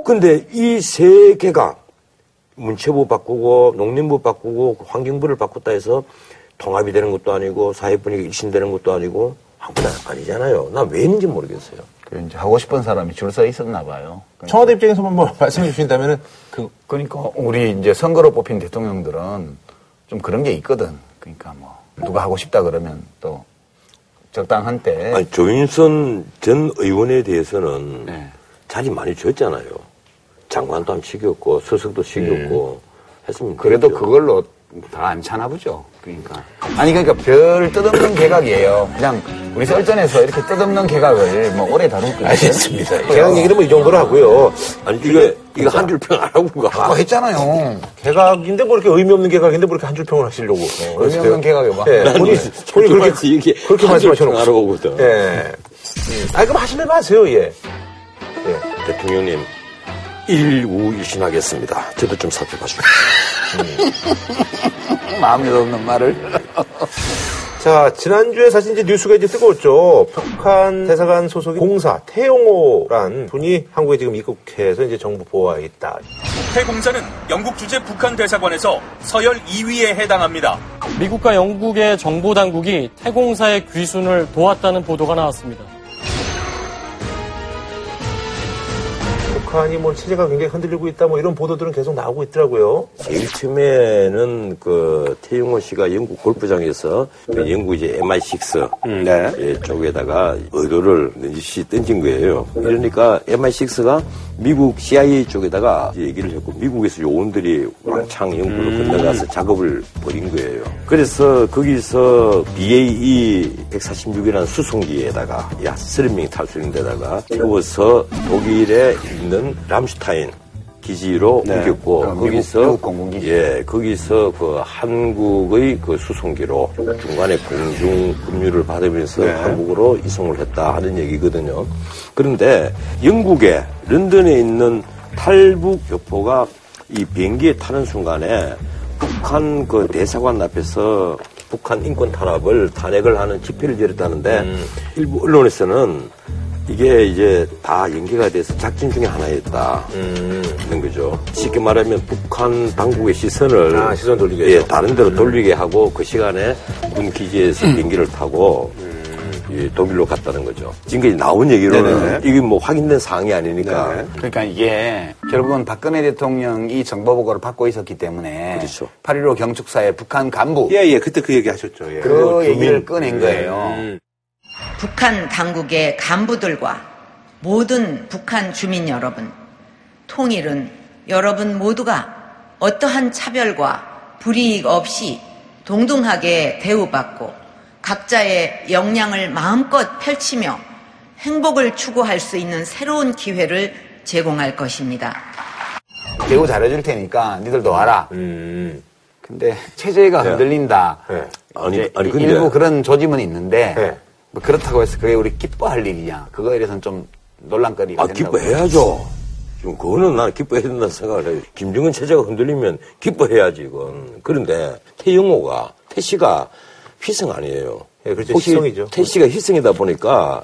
근데 이 세 개가 문체부 바꾸고 농림부 바꾸고 환경부를 바꿨다 해서 통합이 되는 것도 아니고 사회 분위기 일신되는 것도 아니고 아무나 아니잖아요. 난왜 했는지 모르겠어요. 그 이제 하고 싶은 사람이 줄 서 있었나 봐요. 청와대 입장에서만 뭐 말씀해 주신다면은 그 그러니까 우리 이제 선거로 뽑힌 대통령들은 좀 그런 게 있거든. 그러니까 뭐 누가 하고 싶다 그러면 또 적당한 때 아니, 조윤선 전 의원에 대해서는 네. 자리 많이 줬잖아요. 장관도 한 시켰고 수석도 시켰고 했으면 그래도 되죠. 그걸로 다 안 차나 보죠. 그러니까 아니 그러니까 별 뜻없는 개각이에요. 그냥 우리 썰전에서 이렇게 뜻없는 개각을 뭐 오래 다룰 거 알겠습니다. 개각 얘기는 뭐 이 정도로 하고요. 아니 이거 이거 한 줄 평 안 하고 가. 아까 했잖아요. 개각인데 뭐 이렇게 의미 없는 개각인데 뭐 이렇게 한 줄 평을 하시려고. 어, 의미 없는 개각이 뭐. 예, 본인, 본인 그렇게, 이게 그렇게 말씀하셔놓고. 알아보거든. 예. 음. 아니, 그럼 하시면 하세요, 예. 대통령님 일우일신하겠습니다. 저도 좀 살펴봐주세요. 마음에 없는 말을. 자, 지난주에 사실 이제 뉴스가 이제 뜨거웠죠. 북한 대사관 소속의 공사, 태용호란 분이 한국에 지금 입국해서 이제 정부 보호하에 있다. 태 공사는 영국 주재 북한 대사관에서 서열 2위에 해당합니다. 미국과 영국의 정보 당국이 태공사의 귀순을 도왔다는 보도가 나왔습니다. 북한이 뭐 체제가 굉장히 흔들리고 있다 뭐 이런 보도들은 계속 나오고 있더라고요. 제일 처음에는 그 태용호 씨가 영국 골프장에서 그 영국 이제 MI6 예, 쪽에다가 의도를 시 던진 거예요. 이러니까 MI6가 미국 CIA 쪽에다가 얘기를 했고 미국에서 요원들이 왕창 영국으로 건너가서 작업을 벌인 거예요. 그래서 거기서 BAE 146이라는 수송기에다가 약 30명이 탈수 있는 데다가 태워서 독일에 있는 람슈타인 기지로 네. 옮겼고 그 미국- 거기서 미국. 예 거기서 그 한국의 그 수송기로 중간에 공중 급류를 받으면서 네. 한국으로 이송을 했다 하는 얘기거든요. 그런데 영국의 런던에 있는 탈북 교포가 이 비행기에 타는 순간에 북한 그 대사관 앞에서 북한 인권 탄압을 탄핵을 하는 집회를 열었다는데 음. 일부 언론에서는 이게 이제 다 연계가 돼서 작전 중에 하나였다. 는 거죠. 쉽게 말하면 북한 당국의 시선을 아, 시선 돌리게 예. 다른 데로 돌리게 하고 그 시간에 군 기지에서 음. 비행기를 타고 예, 독일로 갔다는 거죠. 지금까지 나온 얘기로는 네네. 이게 뭐 확인된 사항이 아니니까 그러니까 이게 결국은 박근혜 대통령이 정보 보고를 받고 있었기 때문에 그렇죠. 8.15 경축사의 북한 간부 예, 예, 그때 그 얘기 하셨죠. 예. 그 얘기를 주민. 꺼낸 거예요. 음. 북한 당국의 간부들과 모든 북한 주민 여러분, 통일은 여러분 모두가 어떠한 차별과 불이익 없이 동등하게 대우받고 각자의 역량을 마음껏 펼치며 행복을 추구할 수 있는 새로운 기회를 제공할 것입니다. 배우 잘해줄 테니까 니들도 와라. 음. 근데 체제가 네. 흔들린다. 네. 아니, 이제 아니, 근데- 일부 그런 조짐은 있는데 네. 뭐 그렇다고 해서 그게 우리 기뻐할 일이냐. 그거에 대해서는 좀 논란거리가 아, 된다고 기뻐해야죠. 지금 그거는 나는 기뻐해야 된다 생각을 해요. 김정은 체제가 흔들리면 기뻐해야지, 이건. 그런데 태영호가, 태씨가 희생 아니에요. 예, 그렇죠. 희생이죠. 태씨가 희생이다 보니까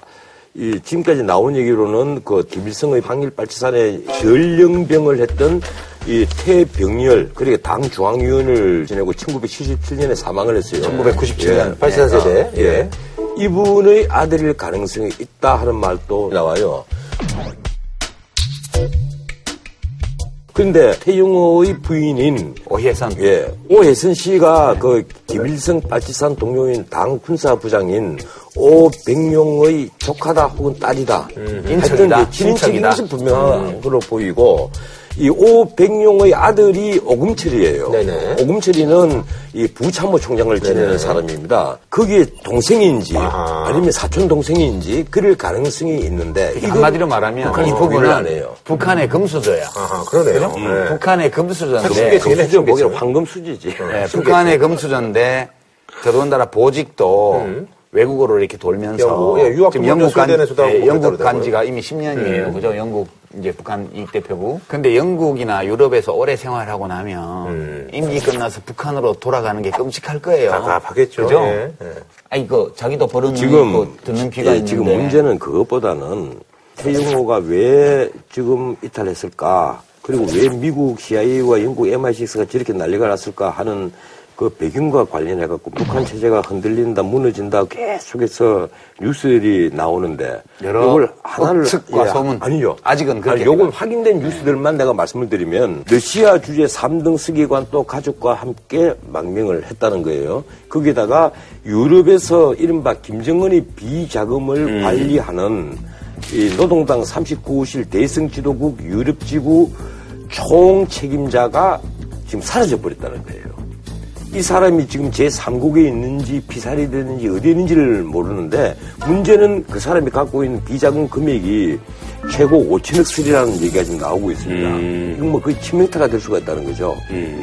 이 지금까지 나온 얘기로는 그 김일성의 항일 발치산에 전령병을 했던 이 태병렬 그리고 당 중앙위원을 지내고 1977년에 사망을 했어요. 1997 년, 예. 84 세대. 예. 예. 이분의 아들일 가능성이 있다 하는 말도 나와요. 근데 태영호의 부인인 오혜선. 예. 오혜선 씨가 그 김일성 빨치산 동료인 당 군사부장인 오백룡의 조카다 혹은 딸이다. 인척이다. 하여튼 친척이다. 분명한 걸로 보이고 이 오백룡의 아들이 오금철이에요. 네네. 오금철이는 이 부참모 총장을 지내는 사람입니다. 그게 동생인지 아하. 아니면 사촌 동생인지 그럴 가능성이 있는데 이건 한마디로 말하면 북한이 안 부분은. 북한의 금수저야. 아하, 그러네요. 네. 북한의 금수저인데 금수저 뭐기로 황금수지지. 네, 북한의 금수저인데 더더군다나 보직도 외국어로 이렇게 돌면서 영국, 예, 유학 지금 영국 간 예, 영국 그랬다고 간 지가 이미 10년이에요. 그죠? 영국 이제 북한 이익 대표부. 근데 영국이나 유럽에서 오래 생활하고 나면 임기 끝나서 북한으로 돌아가는 게 끔찍할 거예요. 답답하겠죠. 그죠? 예, 예. 아니 그 자기도 버릇 지금 듣는 귀가 예, 있는데 지금 문제는 그것보다는 태영호가 왜 지금 이탈했을까? 그리고 왜 미국 CIA와 영국 MI6가 저렇게 난리가 났을까 하는 그 배경과 관련해 갖고 북한 체제가 흔들린다, 무너진다 계속해서 뉴스들이 나오는데 여러 이걸 하나를 억측과 예, 소문. 아니요. 아직은 그렇게 아니, 요걸 확인된 뉴스들만 내가 말씀을 드리면 러시아 주재 3등 서기관 또 가족과 함께 망명을 했다는 거예요. 거기다가 유럽에서 이른바 김정은이 비자금을 관리하는 이 노동당 39호실 대성 지도국 유럽지구 총 책임자가 지금 사라져 버렸다는 거예요. 이 사람이 지금 제3국에 있는지 피살이 됐는지 어디에 있는지를 모르는데 문제는 그 사람이 갖고 있는 비자금 금액이 최고 5천억 쓰리라는 얘기가 지금 나오고 있습니다. 이건 뭐 거의 치명타가 될 수가 있다는 거죠.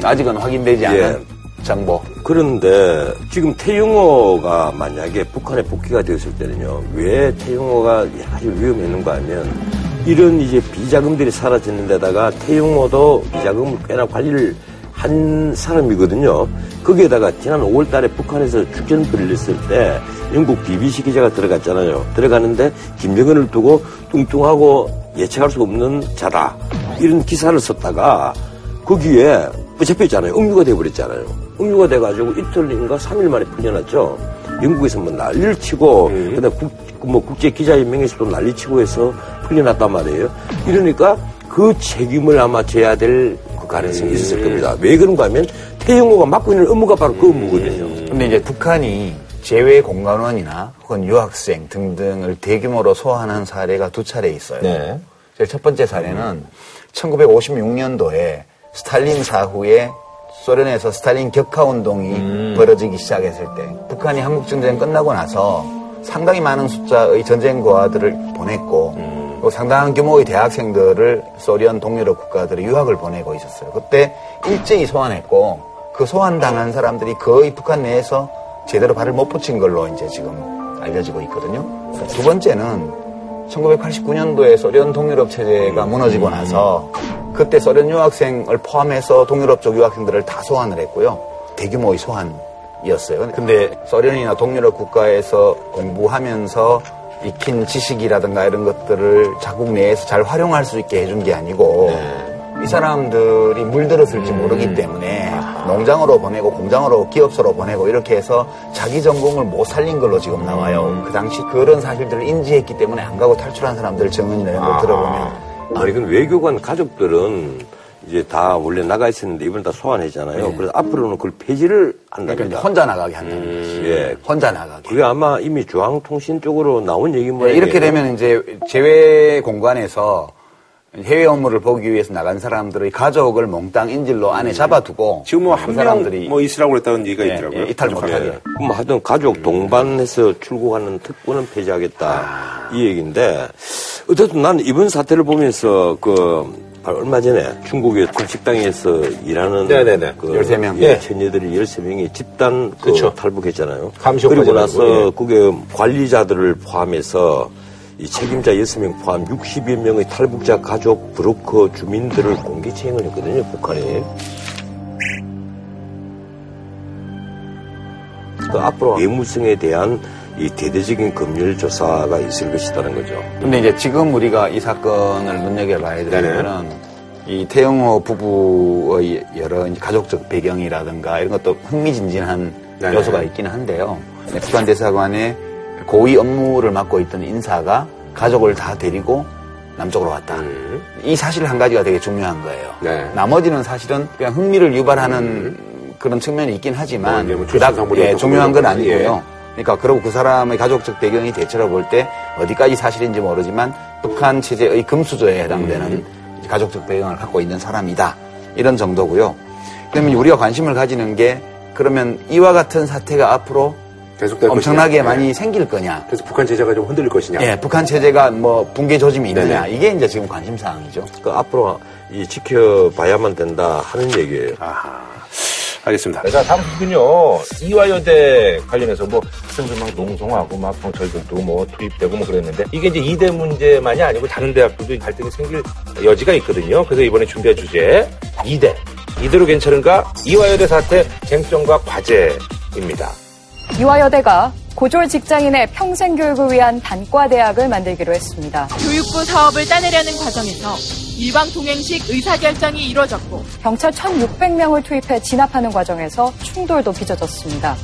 아직은 확인되지 않은 예. 정보. 그런데 지금 태영호가 만약에 북한에 복귀가 되었을 때는요, 왜 태영호가 아주 위험했는가 하면 이런 이제 비자금들이 사라지는 데다가 태영호도 비자금을 꽤나 관리를 한 사람이거든요. 거기에다가 지난 5월 달에 북한에서 축전부를 했을 때 영국 BBC 기자가 들어갔잖아요. 들어가는데 김정은을 두고 뚱뚱하고 예측할 수 없는 자다. 이런 기사를 썼다가 거기에 붙잡혔잖아요. 음유가 돼버렸잖아요. 음유가 돼가지고 이틀인가 3일 만에 풀려났죠. 영국에서 뭐 난리를 치고, 그 다음에 국, 뭐 국제 기자연맹에서도 난리 치고 해서 풀려났단 말이에요. 이러니까 그 책임을 아마 져야 될그 가능성이 있었을 겁니다. 왜 그런가 하면 태영호가 맡고 있는 업무가 바로 그 업무거든요. 근데 이제 북한이 재외 공간원이나 혹은 유학생 등등을 대규모로 소환한 사례가 두 차례 있어요. 네. 제일 첫 번째 사례는 1956년도에 스탈린 사후에 소련에서 스탈린 격하 운동이 벌어지기 시작했을 때 북한이 한국 전쟁 끝나고 나서 상당히 많은 숫자의 전쟁 고아들을 보냈고 또 상당한 규모의 대학생들을 소련 동유럽 국가들의 유학을 보내고 있었어요. 그때 일제히 소환했고 그 소환당한 사람들이 거의 북한 내에서 제대로 발을 못 붙인 걸로 이제 지금 알려지고 있거든요. 두 번째는 1989년도에 소련 동유럽 체제가 무너지고 나서 그때 소련 유학생을 포함해서 동유럽 쪽 유학생들을 다 소환을 했고요. 대규모의 소환이었어요. 근데 소련이나 동유럽 국가에서 공부하면서 익힌 지식이라든가 이런 것들을 자국 내에서 잘 활용할 수 있게 해준 게 아니고 이 사람들이 물들었을지 모르기 때문에 농장으로 보내고 공장으로 기업소로 보내고 이렇게 해서 자기 전공을 못 살린 걸로 지금 나와요. 그 당시 그런 사실들을 인지했기 때문에 안 가고 탈출한 사람들 증언이나 이런 걸 들어보면 아니, 그 외교관 가족들은 이제 다 원래 나가 있었는데 이번에 다 소환했잖아요. 그래서 앞으로는 그걸 폐지를 한답니다. 그러니까 혼자 나가게 한다는 거지. 예. 혼자 나가게. 그게 아마 이미 중앙통신 쪽으로 나온 얘기 네, 모양이에요. 이렇게 되면 이제 제외 공간에서 해외 업무를 보기 위해서 나간 사람들의 가족을 몽땅 인질로 안에 잡아두고 지금 뭐그한 사람들이 명뭐 있으라고 그랬다는 얘기가 예, 있더라고요. 예, 이탈 못하게. 뭐 하여튼 가족 동반해서 출국하는 특권은 폐지하겠다 아. 이 얘기인데 어쨌든 나는 이번 사태를 보면서 그 바로 얼마 전에 중국의 식당에서 일하는 네네네. 그 13명. 예, 예. 처녀들이 13명이 집단 그 그쵸. 탈북했잖아요. 그리고 나서 예. 그게 관리자들을 포함해서 이 책임자 6명 포함 60여 명의 탈북자 가족 브로커 주민들을 공개 체행을 했거든요, 북한이. 그 앞으로 외무성에 대한 이 대대적인 검열 조사가 있을 것이라는 거죠. 근데 이제 지금 우리가 이 사건을 눈여겨봐야 되는 이 태영호 부부의 여러 가족적 배경이라든가 이런 것도 흥미진진한 네네. 요소가 있기는 한데요. 북한 대사관에 고위 업무를 맡고 있던 인사가 가족을 다 데리고 남쪽으로 왔다. 음. 이 사실 한 가지가 되게 중요한 거예요. 네. 나머지는 사실은 그냥 흥미를 유발하는 그런 측면이 있긴 하지만 뭐 뭐 그닥 예, 중요한 건 아니고요. 그러니까 그러고 그 사람의 가족적 배경이 대체로 볼 때 어디까지 사실인지 모르지만 북한 체제의 금수저에 해당되는 음. 가족적 배경을 갖고 있는 사람이다. 이런 정도고요. 그러면 우리가 관심을 가지는 게 그러면 이와 같은 사태가 앞으로 계속될 엄청나게 것이냐. 많이 예. 생길 거냐. 그래서 북한 제재가 좀 흔들릴 것이냐. 예, 북한 체제가 뭐 붕괴 조짐이 있느냐. 네네. 이게 이제 지금 관심 사항이죠. 그 앞으로 이 지켜봐야만 된다 하는 얘기예요. 아하. 알겠습니다. 자, 다음 소식은요. 이화여대 관련해서 뭐 학생들 막 농성하고 막 경찰들도 뭐 투입되고 뭐 그랬는데 이게 이제 이대 문제만이 아니고 다른 대학들도 갈등이 생길 여지가 있거든요. 그래서 이번에 준비한 주제 이대. 이대로 괜찮은가? 이화여대 사태 쟁점과 과제입니다. 이화여대가 고졸 직장인의 평생 교육을 위한 단과대학을 만들기로 했습니다. 교육부 사업을 따내려는 과정에서 일방 통행식 의사결정이 이루어졌고 경찰 1,600명을 투입해 진압하는 과정에서 충돌도 빚어졌습니다.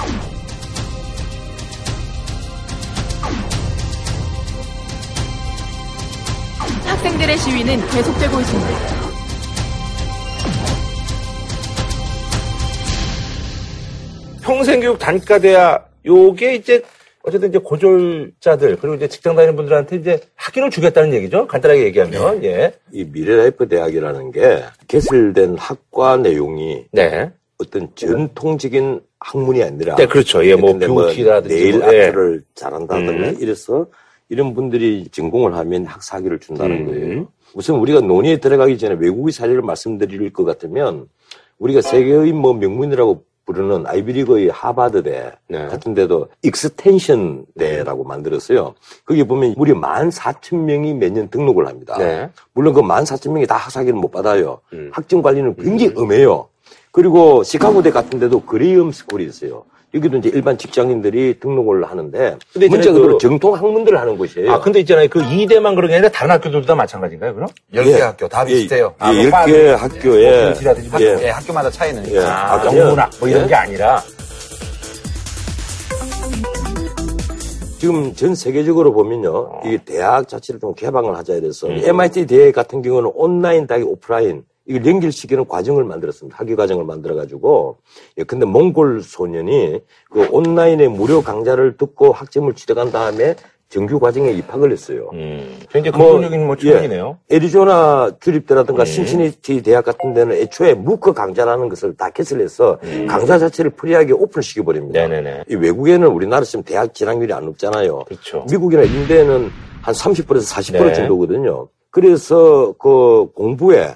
학생들의 시위는 계속되고 있습니다. 평생교육 단과대학 요게 이제 어쨌든 이제 고졸자들 그리고 이제 직장 다니는 분들한테 이제 학위를 주겠다는 얘기죠. 간단하게 얘기하면 예. 이 미래라이프 대학이라는 게 개설된 학과 내용이 네. 어떤 전통적인 학문이 아니라 네, 그렇죠. 예, 뭐 근데 뷰티라든지 네일 뭐, 예. 아트를 잘한다든가 음. 이래서 이런 분들이 전공을 하면 학사학위를 준다는 음. 거예요. 우선 우리가 논의에 들어가기 전에 외국의 사례를 말씀드릴 것 같으면 우리가 세계의 뭐 명문이라고 부르는 아이비리그의 하버드대 네. 같은 데도 Extension 대라고 만들었어요. 거기 보면 무려 14,000명이 매년 등록을 합니다. 네. 물론 그 14,000명이 다 학사학위를 못 받아요. 음. 학점 관리는 굉장히 엄해요. 그리고 시카고대 같은 데도 Graham School이 있어요. 여기도 이제 일반 직장인들이 등록을 하는데 근데 이제 문제가 그- 그대로 정통 학문들을 하는 곳이에요. 아, 근데 있잖아요. 그 이대만 그런 게 아니라 다른 학교들도 다 마찬가지인가요, 그럼? 열개 학교 다 비슷해요. 예, 예, 10개 학교에 뷰티라든지 뭐 예. 예, 학교마다 차이는 예. 아, 아, 영문학 뭐 이런 예. 게 아니라 지금 전 세계적으로 보면요. 이게 대학 자체를 좀 개방을 하자 이래서 음. MIT 대학 같은 경우는 온라인 대학이 오프라인 이걸 연결시키는 과정을 만들었습니다. 학위 과정을 만들어가지고. 예, 근데 몽골 소년이 그 온라인의 무료 강좌를 듣고 학점을 취득한 다음에 정규 과정에 입학을 했어요. 굉장히 긍정적인 뭐 측면이네요. 예, 애리조나 주립대라든가 음. 신시니티 대학 같은 데는 애초에 무크 강좌라는 것을 다 개설해서 강좌 자체를 free하게 오픈시켜 버립니다. 음. 네네네. 이 외국에는 우리나라처럼 대학 진학률이 안 높잖아요. 그렇죠. 미국이나 이런 데는 한 30%에서 40% 네. 정도거든요. 그래서 그 공부에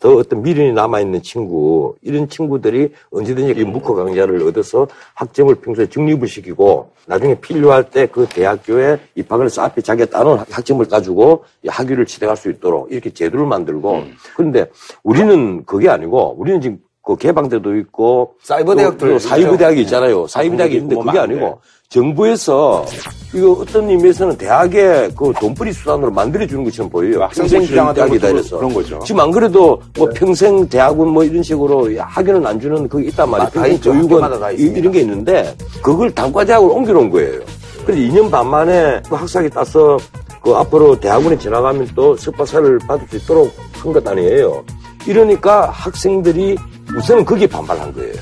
더 어떤 미련이 남아있는 친구, 이런 친구들이 언제든지 이 MOOC 강좌를 얻어서 학점을 평소에 적립을 시키고 나중에 필요할 때 그 대학교에 입학을 해서 앞에 자기가 따놓은 학점을 가지고 이 학위를 취득할 수 있도록 이렇게 제도를 만들고 음. 그런데 우리는 그게 아니고 우리는 지금 그 개방대도 있고 사이버 또 사이버. 대학이 있잖아요. 사이버 대학이 있는데 뭐 그게 많은데. 아니고 정부에서 이거 어떤 의미에서는 대학의 그 돈벌이 수단으로 만들어주는 것처럼 보여요. 학생부 주장하다 대학이다 뭐 이래서. 그런 거죠. 지금 안 그래도 뭐 평생 대학은 뭐 이런 식으로 학위는 안 주는 그게 있단 말이에요. 아, 다 평생 있죠. 학교마다 다 이-. 이런 게 있는데 그걸 단과대학으로 옮겨놓은 거예요. 그래서 2년 반 만에 그 학사학위 따서 그 앞으로 대학원에 지나가면 또 석박사를 받을 수 있도록 한 것 아니에요. 이러니까 학생들이 우선은 거기에 반발한 거예요.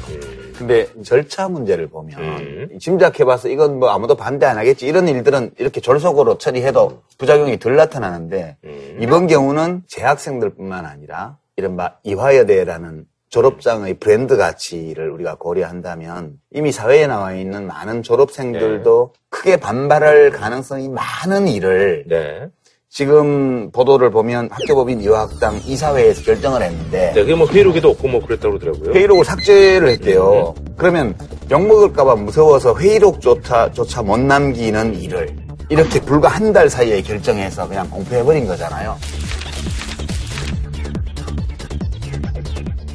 근데 절차 문제를 보면 짐작해봐서 이건 뭐 아무도 반대 안 하겠지 이런 일들은 이렇게 졸속으로 처리해도 부작용이 덜 나타나는데 이번 경우는 재학생들뿐만 아니라 이른바 이화여대라는 졸업장의 브랜드 가치를 우리가 고려한다면 이미 사회에 나와 있는 많은 졸업생들도 크게 반발할 가능성이 많은 일을 네. 지금 보도를 보면 학교법인 이화학당 이사회에서 결정을 했는데 네, 그게 뭐 회의록에도 없고 뭐 그랬다고 그러더라고요. 회의록을 삭제를 했대요. 그러면 욕먹을까봐 무서워서 회의록조차 조차 못 남기는 일을 이렇게 불과 한 달 사이에 결정해서 그냥 공표해버린 거잖아요.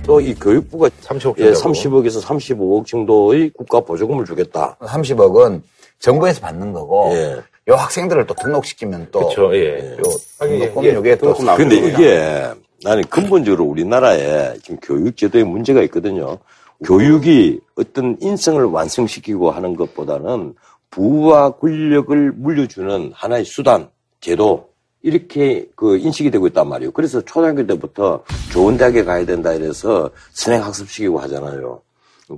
또 이 교육부가 30억 예, 30억에서 35억 정도의 국가 보조금을 주겠다. 30억은 정부에서 받는 거고 예. 요 학생들을 또 등록시키면 또 그쵸, 예. 요 하긴, 등록금 예, 요게 또 근데 이게 나는 근본적으로 우리나라에 지금 교육 제도에 문제가 있거든요. 교육이 어떤 인성을 완성시키고 하는 것보다는 부와 권력을 물려주는 하나의 수단, 제도 이렇게 그 인식이 되고 있단 말이에요. 그래서 초등학교 때부터 좋은 대학에 가야 된다 이래서 선행 학습시키고 하잖아요.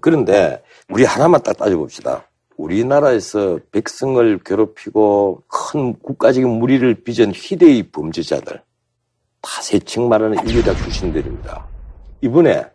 그런데 우리 하나만 딱 따져봅시다. 우리나라에서 백성을 괴롭히고 큰 국가적인 무리를 빚은 희대의 범죄자들 다 세칭 말하는 인류대학 출신들입니다. 이번에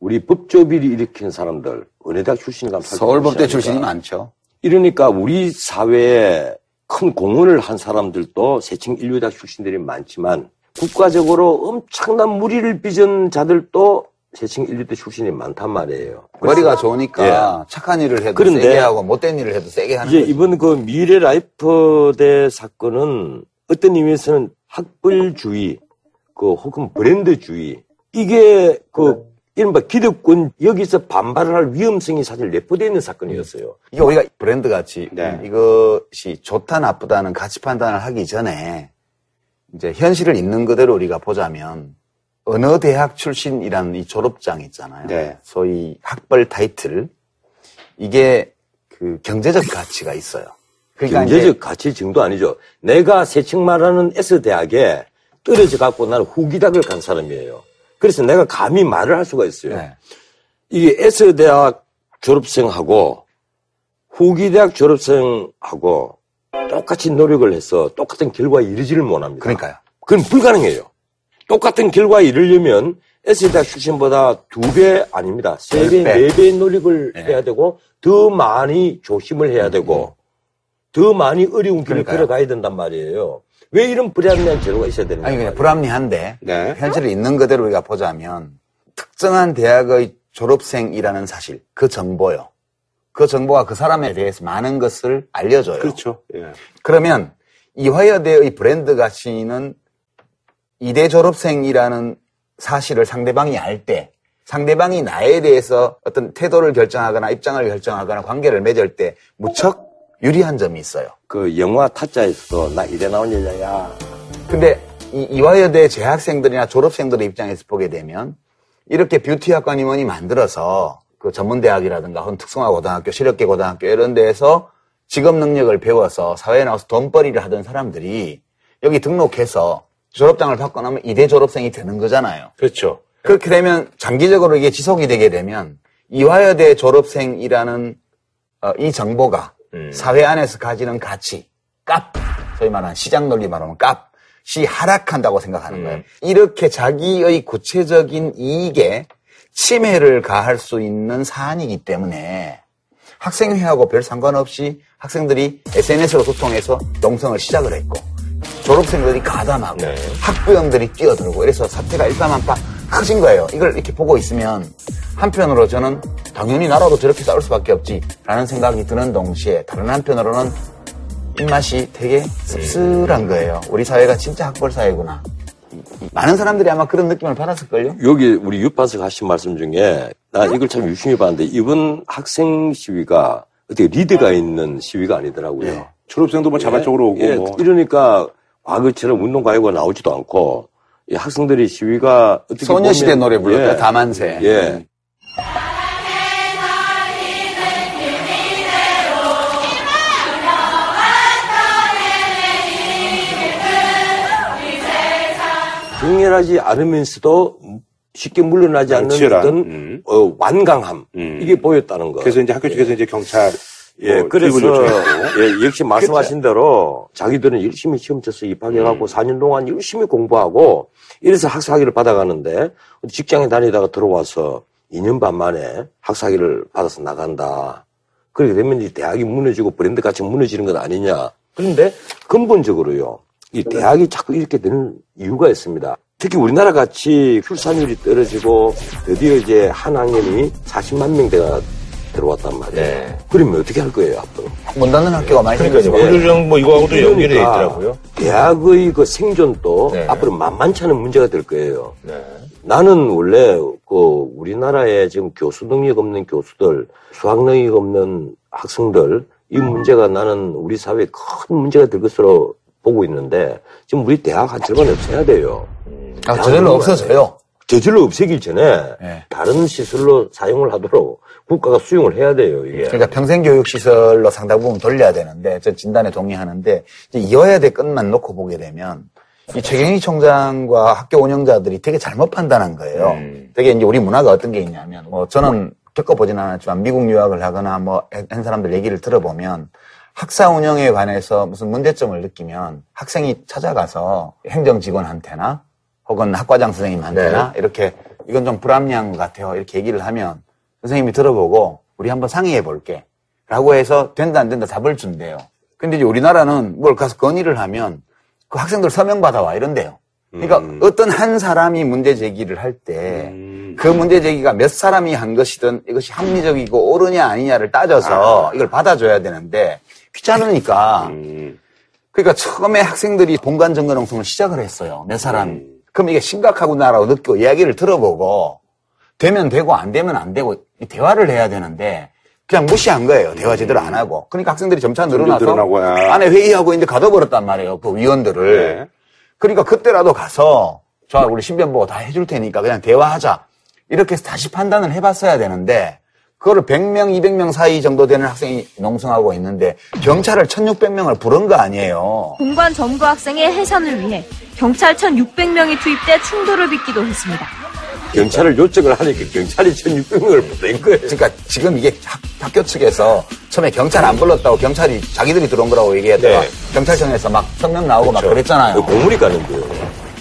우리 법조비리 일으킨 사람들 대학 출신인가 한번 서울법대. 출신이 많죠. 이러니까 우리 사회에 큰 공헌을 한 사람들도 세칭 인류대학 출신들이 많지만 국가적으로 엄청난 무리를 빚은 자들도 세칭 인류대 출신이 많단 말이에요. 머리가 좋으니까 착한 일을 해도 예. 그런데 세게 하고 못된 일을 해도 세게 하는 이제 거지. 이번 그 미래 라이프대 사건은 어떤 의미에서는 학벌주의, 그 혹은 브랜드주의 이게 그 이른바 기득권 여기서 반발을 할 위험성이 사실 내포되어 있는 사건이었어요. 이게 우리가 브랜드 가치 이것이 좋다 나쁘다는 가치 판단을 하기 전에 이제 현실을 있는 그대로 우리가 보자면 어느 대학 출신이라는 이 졸업장 있잖아요. 네. 소위 학벌 타이틀 이게 그 경제적 가치가 있어요. 그러니까 경제적 가치 정도 아니죠. 내가 세칭 말하는 S대학에 떨어져 갖고 나는 후기닥을 간 사람이에요. 그래서 내가 감히 말을 할 수가 있어요. 네. 이게 S대학 졸업생하고 후기 대학 졸업생하고 똑같이 노력을 해서 똑같은 결과에 이르지를 못합니다. 그러니까요. 그건 불가능해요. 똑같은 결과에 이르려면 S대학 출신보다 두 배 아닙니다. 세 배, 네. 네 배의 노력을 해야 되고 더 많이 조심을 해야 되고 더 많이 어려운 길을 그러니까요. 걸어가야 된단 말이에요. 왜 이런 불합리한 제도가 있어야 되는가? 아니 그냥 불합리한데 네. 현실을 있는 그대로 우리가 보자면 특정한 대학의 졸업생이라는 사실 그 정보요. 그 정보가 그 사람에 대해서 많은 것을 알려줘요. 그렇죠. 예. 그러면 이화여대의 브랜드 가치는 이대 졸업생이라는 사실을 상대방이 알 때 상대방이 나에 대해서 어떤 태도를 결정하거나 입장을 결정하거나 관계를 맺을 때 무척 유리한 점이 있어요. 그 영화 타짜에서도 나 이래 나온 여자야. 근데 이 이화여대 재학생들이나 졸업생들의 입장에서 보게 되면 이렇게 뷰티학과 임원이 만들어서 그 전문대학이라든가 혹은 특성화 고등학교, 실업계 고등학교 이런 데에서 직업 능력을 배워서 사회에 나와서 돈벌이를 하던 사람들이 여기 등록해서 졸업장을 받고 나면 이대 졸업생이 되는 거잖아요. 그렇죠. 그렇게 되면 장기적으로 이게 지속이 되게 되면 이화여대 졸업생이라는 어, 이 정보가 사회 안에서 가지는 가치, 값, 소위 말하는 시장 논리 말하면 값이 하락한다고 생각하는 거예요. 이렇게 자기의 구체적인 이익에 침해를 가할 수 있는 사안이기 때문에 학생회하고 별 상관없이 학생들이 SNS로 소통해서 농성을 시작을 했고 졸업생들이 가담하고 학부형들이 뛰어들고 이래서 사태가 일파만파 커진 거예요. 이걸 이렇게 보고 있으면 한편으로 저는 당연히 나라도 저렇게 싸울 수밖에 없지라는 생각이 드는 동시에 다른 한편으로는 입맛이 되게 씁쓸한 거예요. 우리 사회가 진짜 학벌 사회구나. 많은 사람들이 아마 그런 느낌을 받았을걸요? 여기 우리 유파석 하신 말씀 중에 나 이걸 참 유심히 봤는데 이번 학생 시위가 어떻게 리드가 있는 시위가 아니더라고요. 졸업생도 뭐 자발적으로 오고 예, 뭐. 이러니까 과거처럼 운동 가요가 나오지도 않고 이 학생들이 시위가 어떻게 소녀시대 보면- 노래 불렀다, 예. 다만세. 예. 강렬하지 않으면서도 쉽게 물러나지 않는 치열한, 어떤 음. 어, 완강함 이게 보였다는 거. 그래서 이제 학교 측에서 이제 경찰 예, 뭐 그래서. 예, 역시 말씀하신 대로 자기들은 열심히 시험 쳐서 입학해갖고 음. 4년 동안 열심히 공부하고 이래서 학사학위를 받아가는데 직장에 다니다가 들어와서 2년 반 만에 학사학위를 받아서 나간다. 그렇게 되면 이 대학이 무너지고 브랜드 가치 무너지는 것 아니냐. 그런데 근본적으로요. 이 대학이 자꾸 이렇게 되는 이유가 있습니다. 특히 우리나라 같이 출산율이 떨어지고 드디어 이제 한 학년이 40만 명대가 들어왔단 말이에요. 그러면 어떻게 할 거예요, 앞으로? 못 닫는 학교가 많이. 생겼어요. 고교령 뭐 이거하고도 연결이 돼 그러니까 있더라고요. 대학의 그 생존도 네. 앞으로 만만치 않은 문제가 될 거예요. 나는 원래 그 우리나라에 지금 교수 능력 없는 교수들, 수학 능력 없는 학생들 이 문제가 나는 우리 사회에 큰 문제가 될 것으로 보고 있는데 지금 우리 대학 한 절반 없애야 돼요. 아, 저절로 없어져요. 저절로 없애기 전에 네. 다른 시설로 사용을 하도록 국가가 수용을 해야 돼요, 이게. 그러니까 평생교육시설로 상당 부분 돌려야 되는데, 저 진단에 동의하는데, 이어야 될 것만 놓고 보게 되면, 이 최경희 총장과 학교 운영자들이 되게 잘못 판단한 거예요. 음. 되게 이제 우리 문화가 어떤 게 있냐면, 뭐 저는 겪어보진 않았지만 미국 유학을 하거나 뭐 한 사람들 얘기를 들어보면, 학사 운영에 관해서 무슨 문제점을 느끼면 학생이 찾아가서 행정 직원한테나 혹은 학과장 선생님한테나 이렇게 이건 좀 불합리한 것 같아요. 이렇게 얘기를 하면 선생님이 들어보고 우리 한번 상의해 볼게. 라고 해서 된다 안 된다 답을 준대요. 근데 이제 우리나라는 뭘 가서 건의를 하면 그 학생들 서명 받아와 이런데요. 그러니까 어떤 한 사람이 문제 제기를 할 때그 문제 제기가 몇 사람이 한 것이든 이것이 합리적이고 옳으냐 아니냐를 따져서 이걸 받아줘야 되는데 귀찮으니까 그러니까 처음에 학생들이 본관 정거 농성을 시작을 했어요. 몇 사람이. 그럼 이게 심각하구나라고 느끼고 이야기를 들어보고 되면 되고 안 되면 안 되고 이 대화를 해야 되는데 그냥 무시한 거예요. 대화 제대로 안 하고. 그러니까 학생들이 점차 늘어나서 늘어나고, 아. 안에 회의하고 이제 가둬버렸단 말이에요. 그 위원들을. 네. 그러니까 그때라도 가서 저 우리 신변 보고 다 해줄 테니까 그냥 대화하자. 이렇게 해서 다시 판단을 해봤어야 되는데 그거를 100명, 200명 사이 정도 되는 학생이 농성하고 있는데 경찰을 1600명을 부른 거 아니에요. 공관 점거 학생의 해산을 위해 경찰 1,600명이 투입돼 충돌을 빚기도 했습니다. 경찰을 요청을 하니까 경찰이 1600명을 보낸 거예요. 그러니까 지금 이게 학, 학교 측에서 처음에 경찰 안 불렀다고 경찰이 자기들이 들어온 거라고 얘기했다가 네. 경찰청에서 막 성명 나오고 막 그랬잖아요. 공물이 가는데요.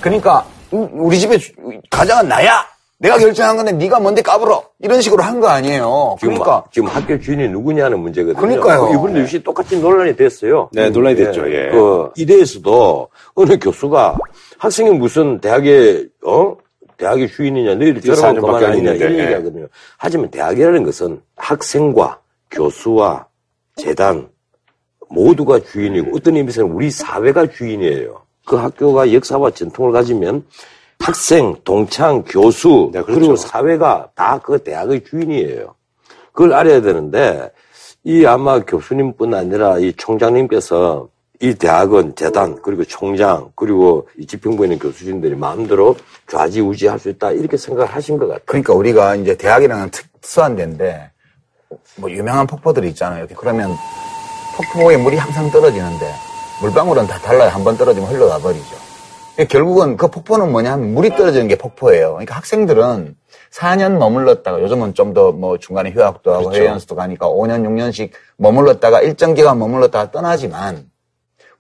그러니까 우- 우리 집에 주- 가장은 나야. 내가 결정한 건데 네가 뭔데 까불어. 이런 식으로 한 거 아니에요. 지금, 그러니까 지금 학교 주인이 누구냐는 문제거든요. 그러니까요. 그 이번에 역시 똑같이 논란이 됐어요. 네, 논란이 됐죠, 예. 그 이대에서도 어느 교수가 학생이 무슨 대학의 어 대학의 주인이냐 너희들 4년밖에 것만 안 아니냐 이런 예. 얘기하거든요. 하지만 대학이라는 것은 학생과 교수와 재단 모두가 주인이고 어떤 의미에서는 우리 사회가 주인이에요. 그 학교가 역사와 전통을 가지면 학생, 동창, 교수 네, 그리고 사회가 다 그 대학의 주인이에요. 그걸 알아야 되는데 이 아마 교수님뿐 아니라 이 총장님께서 이 대학은 재단 그리고 총장 그리고 이 집행부에 있는 교수진들이 마음대로 좌지우지할 수 있다 이렇게 생각을 하신 것 같아요. 그러니까 우리가 이제 대학이라는 특수한 데인데 뭐 유명한 폭포들이 있잖아요. 그러면 폭포에 물이 항상 떨어지는데 물방울은 다 달라요. 한 번 떨어지면 흘러가 버리죠. 그러니까 결국은 그 폭포는 뭐냐면 물이 떨어지는 게 폭포예요. 그러니까 학생들은 4년 머물렀다가 요즘은 좀 더 뭐 중간에 휴학도 하고 그렇죠. 해외 연수도 가니까 5년, 6년씩 머물렀다가 일정 기간 머물렀다가 떠나지만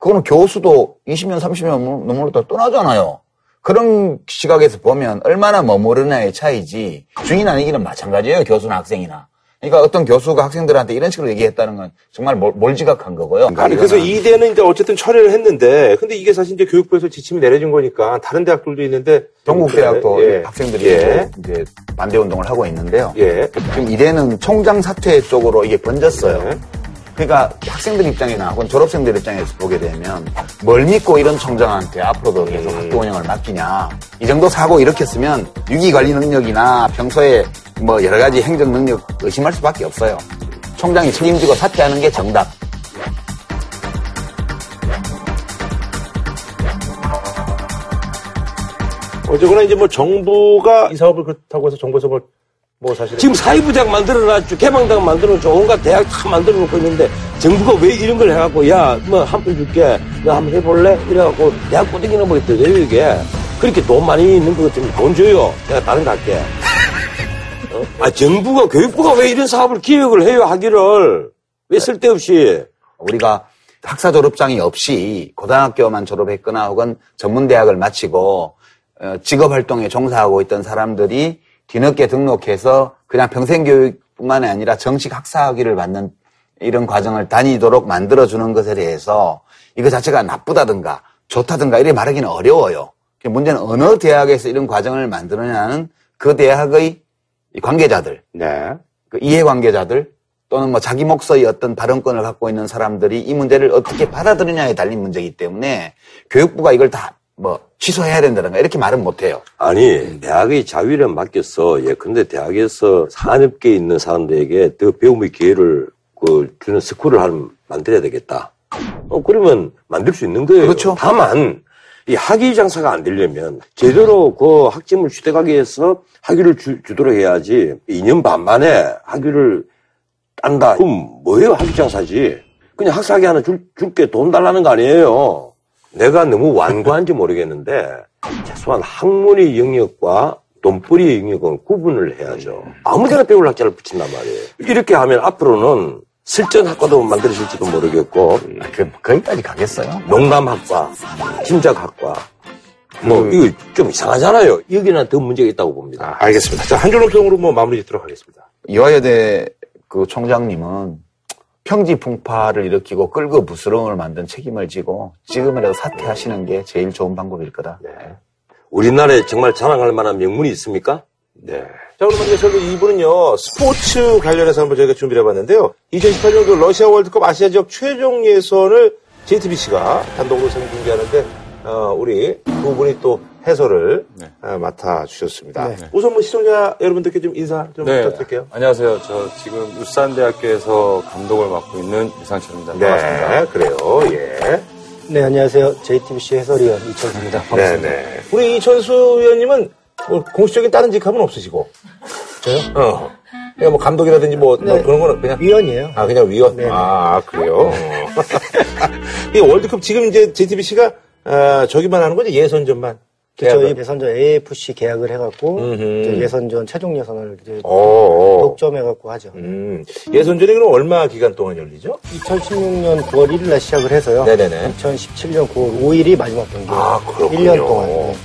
그거는 교수도 20년, 30년 머물렀다가 떠나잖아요. 그런 시각에서 보면 얼마나 머무르냐의 차이지 주인 아니기는 마찬가지예요. 교수나 학생이나. 그러니까 어떤 교수가 학생들한테 이런 식으로 얘기했다는 건 정말 몰, 몰지각한 거고요. 아니 그래서 이대는 이제 어쨌든 처리를 했는데 근데 이게 사실 이제 교육부에서 지침이 내려진 거니까 다른 대학들도 있는데 경북대학도 예. 학생들이 예. 이제 반대 운동을 하고 있는데요. 예. 지금 이대는 총장 사퇴 쪽으로 이게 번졌어요. 그러니까 학생들 입장이나 혹은 졸업생들 입장에서 보게 되면 뭘 믿고 이런 총장한테 앞으로도 계속 학교 운영을 맡기냐. 이 정도 사고 일으켰으면 유기 관리 능력이나 평소에 뭐 여러 가지 행정 능력 의심할 수밖에 없어요. 총장이 책임지고 사퇴하는 게 정답. 어쨌거나 이제 뭐 정부가 이 사업을 그렇다고 해서 정부에서 뭐, 뭐 사실 지금 사회부장 만들어놨죠. 개방당 만들어놓죠. 온갖 대학 다 만들어놓고 있는데 정부가 왜 이런 걸 해갖고 야 뭐 한 푼 줄게 너 한번 해볼래? 이래갖고 대학 꼬대기나 보겠대. 왜 이게? 그렇게 돈 많이 있는 것 같으면 돈 줘요. 내가 다른 거 할게. 어? 아, 정부가, 교육부가 왜 이런 사업을 기획을 해요, 하기를. 왜 쓸데없이. 우리가 학사 졸업장이 없이 고등학교만 졸업했거나 혹은 전문대학을 마치고 어, 직업 활동에 종사하고 있던 사람들이 뒤늦게 등록해서 그냥 평생교육뿐만 아니라 정식 학사학위를 받는 이런 과정을 다니도록 만들어주는 것에 대해서 이거 자체가 나쁘다든가 좋다든가 이렇게 말하기는 어려워요. 문제는 어느 대학에서 이런 과정을 만드느냐는 그 대학의 관계자들, 그 이해관계자들 또는 뭐 자기 목소의 어떤 발언권을 갖고 있는 사람들이 이 문제를 어떻게 받아들이냐에 달린 문제이기 때문에 교육부가 이걸 다 뭐 취소해야 된다든가 이렇게 말은 못해요. 아니, 대학의 자위를 맡겼어. 예, 근데 대학에서 산업계에 있는 사람들에게 더 배움의 기회를 그 주는 스쿨을 한 만들어야 되겠다. 어, 그러면 만들 수 있는 거예요. 그렇죠. 다만, 이 학위 장사가 안 되려면 제대로 그 학점을 취득하기 위해서 학위를 주, 주도록 해야지 2년 반 만에 학위를 딴다. 그럼 뭐예요? 학위 장사지. 그냥 학사학위 하나 줄, 줄게 돈 달라는 거 아니에요. 내가 너무 완고한지 모르겠는데 최소한 학문의 영역과 돈벌이의 영역은 구분을 해야죠. 아무데나 배울 학자를 붙인단 말이에요. 이렇게 하면 앞으로는 실전학과도 만들어질지도 모르겠고 그, 거기까지 가겠어요? 농담학과, 심작학과 뭐 이거 좀 이상하잖아요. 여기는 더 문제가 있다고 봅니다. 알겠습니다. 자, 한줄 논평으로 뭐 마무리 짓도록 하겠습니다. 이화여대 그 총장님은 평지 풍파를 일으키고 끌고 부스럼을 만든 책임을 지고 지금이라도 사퇴하시는 게 제일 좋은 방법일 거다. 우리나라에 정말 자랑할 만한 명문이 있습니까? 네. 자, 그러면 이제 저희 2부는요, 스포츠 관련해서 한번 저희가 준비를 해봤는데요. 2018년 그 러시아 월드컵 아시아 지역 최종 예선을 JTBC가 단독으로 생중계하는데, 어, 우리 두 분이 또 해설을 어, 맡아 주셨습니다. 우선 뭐 시청자 여러분들께 좀 인사 좀 네. 부탁드릴게요. 안녕하세요. 저 지금 울산대학교에서 감독을 맡고 있는 유상철입니다. 반갑습니다. 네, 그래요. 예. 네, 안녕하세요. JTBC 해설위원 이천수입니다. 반갑습니다. 네네. 우리 이천수 의원님은 뭐 공식적인 다른 직함은 없으시고. 저요? 어. 그냥 뭐 감독이라든지 뭐, 뭐 네. 그런 거는 그냥. 위원이에요. 아, 그냥 위원? 네네. 아, 그래요? 이 월드컵 지금 이제 JTBC가, 아, 저기만 하는 거죠? 예선전만. 저희 계약을? 예선전 AFC 계약을 해갖고. 이제 예선전 최종 예선을 이제 어. 독점해갖고 하죠. 음. 예선전이 그럼 얼마 기간 동안 열리죠? 2016년 9월 1일 날 시작을 해서요. 네네네. 2017년 9월 5일이 마지막 경기. 아, 그렇군요. 1년 동안. 네.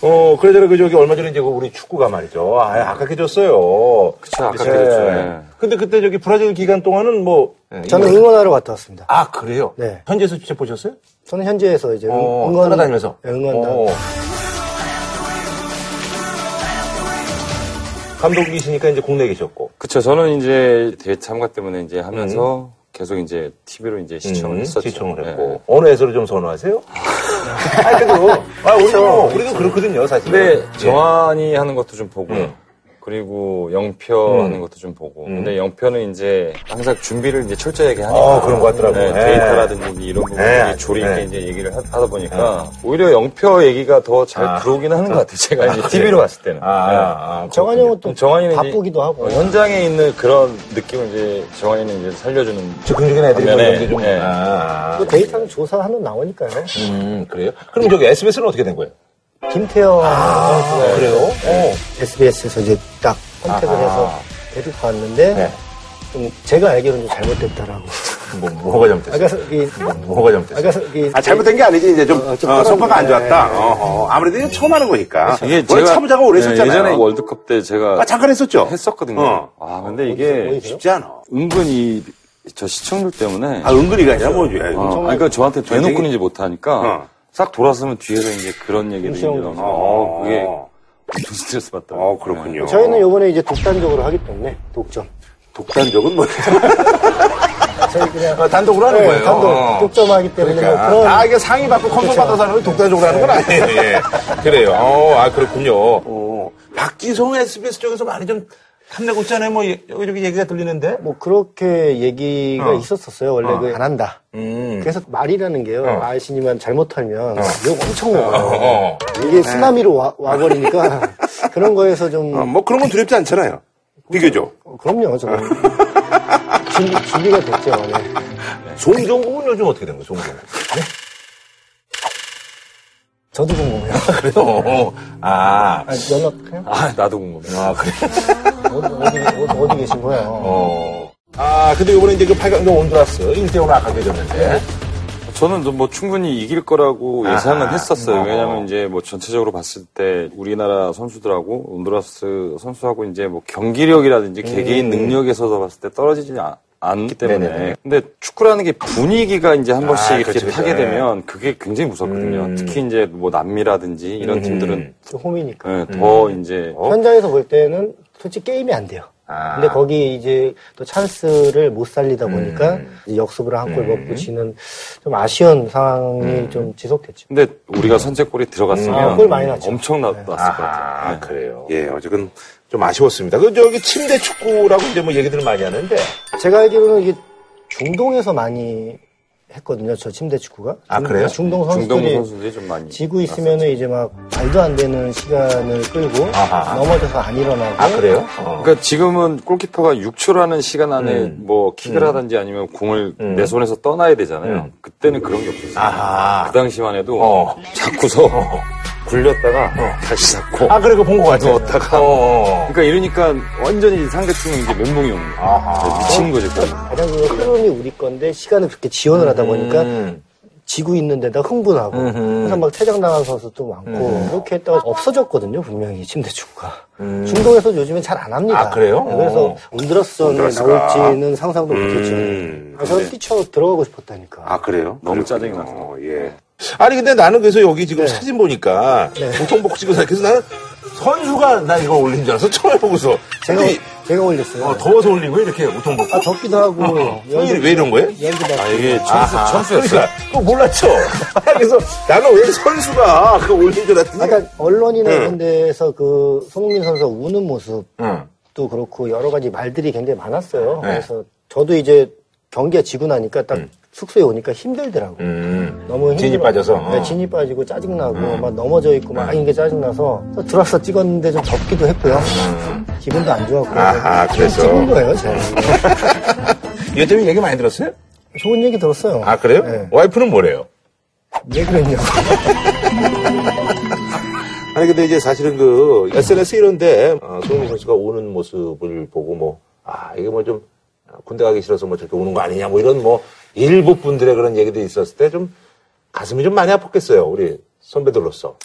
어, 그러잖아, 그, 저기, 얼마 전에 이제 그 우리 축구가 말이죠. 아, 아깝게 졌어요. 그쵸, 아깝게 졌죠. 네. 근데 그때 저기 브라질 기간 동안은 뭐. 저는 응원하러 갔다 왔습니다. 아, 그래요? 네. 현지에서 직접 보셨어요? 저는 현지에서 이제 응- 어, 응원 따라다니면서? 네, 응원단. 어. 감독이시니까 이제 국내에 계셨고. 그쵸. 저는 이제 대회 참가 때문에 이제 하면서 계속 이제 TV로 이제 시청을 음, 했었죠. 시청을 네. 했고. 어느 해설을 좀 선호하세요? 아, 그래도. 아, 우리도, 우리도 그렇거든요, 사실. 근데 정환이 하는 것도 좀 보고 음. 그리고 영표 음. 하는 것도 좀 보고 근데 영표는 이제 항상 준비를 이제 철저하게 하니까 어, 그런 것 같더라고요. 네, 네. 데이터라든지 이런 부분들이 네. 조리 네. 있게 이제 얘기를 하- 하다 보니까 오히려 영표 얘기가 더잘 아. 들어오긴 하는 것 같아요. 제가 이제 아, TV로 그래요? 봤을 때는. 아, 아, 아, 정한이 형은 또 정환이는 이제 바쁘기도 하고. 어, 현장에 있는 그런 느낌을 이제 정환이는 이제 살려주는 즉흥적인 애들이 뭐 이런 게 좀. 네. 아, 그 데이터는 조사하면 나오니까요. 음, 그래요? 그럼 저기 SBS는 어떻게 된 거예요? 김태형 선수가 네. 그래요? 어. SBS에서 이제 딱 선택을 아하. 해서 데리고 왔는데 네. 좀 제가 알기로는 좀 잘못됐다라고. 뭐, 뭐가 잘못됐어요? 아, 이 뭐가 잘못됐어요? 아, 이 아, 잘못된 게 아니지. 이제 좀, 어, 좀 어, 성과가 안. 좋았다. 어허. 아무래도 이거 처음 하는 거니까. 이게 원래 제가 참자가 오래 네, 했었잖아요. 예전에 월드컵 때 제가 아, 잠깐 했었죠? 했었거든요. 어. 아 근데 이게 쉽지 않아. 은근히 저 시청률 때문에 아, 은근히가 아니라 뭐, 예, 어, 정말 그러니까 저한테 이제 못하니까 어. 싹 돌아서면 뒤에서 이제 그런 얘기를 이제 어. 어, 그게 엄청 스트레스 받더라고요. 어, 그렇군요. 저희는 요번에 이제 독단적으로 하기 때문에 독점. 독단적은 뭐예요? 저희 그냥 어, 단독으로 하는 네, 거예요. 단독 어. 독점하기 때문에 그러니까. 뭐 그런 아, 이게 상위 받고 컴퓨터 그렇죠. 받아서 하는 건 독단적으로 하는 건 아니에요. 예. 그래요. 어, 아, 그렇군요. 어. 박지성 SBS 쪽에서 많이 좀 탐내고 있잖아요. 뭐, 예- 여기저기 얘기가 들리는데. 뭐 그렇게 얘기가 어. 있었었어요. 원래 어. 그안 한다. 음. 그래서 말이라는 게요. 어. 아시니만 잘못하면 욕 엄청 먹어요. 어, 어. 이게 쓰나미로 와, 와버리니까 그런 거에서 좀 어, 뭐 그런 건 두렵지 않잖아요. 비교적. 어, 그럼요. 저는 준비, 준비가 됐죠. 네. 송정국은 요즘 어떻게 된 거예요, 송정국? 저도 궁금해요. 그래요? 아. 아, 연락해요? 아, 나도 궁금해. 아, 그래. 어디, 어디, 어디 계신 거예요? 어. 아, 근데 이번에 이제 그 8강전 온두라스 1대5로 아깝게 졌는데. 저는 좀뭐 충분히 이길 거라고. 예상은 했었어요. 어. 왜냐하면 이제 뭐 전체적으로 봤을 때 우리나라 선수들하고 온두라스 선수하고 이제 뭐 경기력이라든지 개개인 능력에서도 봤을 때 떨어지지 아- 않기 때문에. 음. 네네네. 근데 축구라는 게 분위기가 이제 한 번씩 아, 이렇게 그렇죠, 그렇죠. 타게 네. 되면 그게 굉장히 무섭거든요. 음. 특히 이제 뭐 남미라든지 이런 음. 팀들은 홈이니까. 네, 더 이제 현장에서 볼 때는 솔직히 게임이 안 돼요. 아. 근데 거기 이제 또 찬스를 못 살리다 보니까 음. 역습을 한 골 먹고 지는 좀 아쉬운 상황이 음. 좀 지속됐죠. 근데 우리가 선제골이 들어갔으면 아, 골 많이 났죠. 엄청 났, 났을 것 같아요. 아, 그래요. 예, 어쨌든 좀 아쉬웠습니다. 그, 저기, 침대 축구라고 이제 뭐 얘기들을 많이 하는데. 제가 알기로는 이게 중동에서 많이 했거든요. 저 침대 축구가. 아, 중- 그래요? 중동 중동 선수들이 선수들이 좀 많이 지고 있으면 은 이제 막 말도 안 되는 시간을 끌고 아하. 넘어져서 안 일어나고. 아, 그래요? 어. 그러니까 지금은 골키퍼가 6초라는 시간 안에 음. 뭐 킥을 하든지 아니면 공을 음. 내 손에서 떠나야 되잖아요. 음. 그때는 그런 게 없었어요. 아하. 그 당시만 해도 어. 잡고서 굴렸다가 다시 잡고 아, 그래, 그본것 같아. 넣었다가 어. 그러니까 이러니까 완전히 상대팀은 이제 멘붕이 오는 거예요. 아하. 미치는 거죠. 가장 그 흐름이 우리 건데 시간을 그렇게 지원을 하다 보니까 음. 지고 있는 데다 흥분하고 음흠. 그래서 막 퇴장당한 선수도 많고 음. 이렇게 했다가 없어졌거든요 분명히 침대 축구가 음. 중동에서 요즘엔 잘안 합니다 아, 그래요? 네, 그래서 어. 온드라스전에 온두라스가. 나올지는 상상도 못했죠 음. 아, 저는 뛰쳐 들어가고 싶었다니까 아, 그래요? 너무. 짜증이 나서. 예. 아니, 근데 나는 그래서 여기 지금 네. 사진 보니까 네. 보통복 찍고 사 그래서 나는 선수가 나 이거 올린 줄 알았어. 처음 보고서. 제가 근데 제가 올렸어요 어, 더워서 올린 거예요? 이렇게 우통복. 아 덥기도 하고 형이 왜 이런 거예요? 연기 받고 아 이게 아하. 천수였어요. 그러니까, 그거 몰랐죠? 그래서 나는 왜 선수가 그거 올린 줄 알았더니. 아까 언론이나 응. 이런 데서 그 손흥민 선수가 우는 모습 응. 도 그렇고 여러 가지 말들이 굉장히 많았어요. 네. 그래서 저도 이제 경기가 지고 나니까 딱 숙소에 오니까 힘들더라고. 음. 너무 힘들어. 진이 빠져서? 네, 어. 진이 빠지고 짜증나고 막 넘어져 있고 막 이게 짜증나서 들어와서 찍었는데 좀 덥기도 했고요. 기분도 안 좋았고. 음. 아하, 그래서. 찍은 거예요, 제가. 이것 때문에 얘기 많이 들었어요? 좋은 얘기 들었어요. 아, 그래요? 네. 와이프는 뭐래요? 왜 그랬냐고. 아니 근데 이제 사실은 그 SNS 이런데 어, 손흥민 선수가 우는 모습을 보고 뭐 아 이게 뭐 좀 군대 가기 싫어서 뭐 저렇게 우는 거 아니냐 뭐 이런 뭐 일부 분들의 그런 얘기들이 있었을 때 좀 가슴이 좀 많이 아팠겠어요 우리 선배들로서.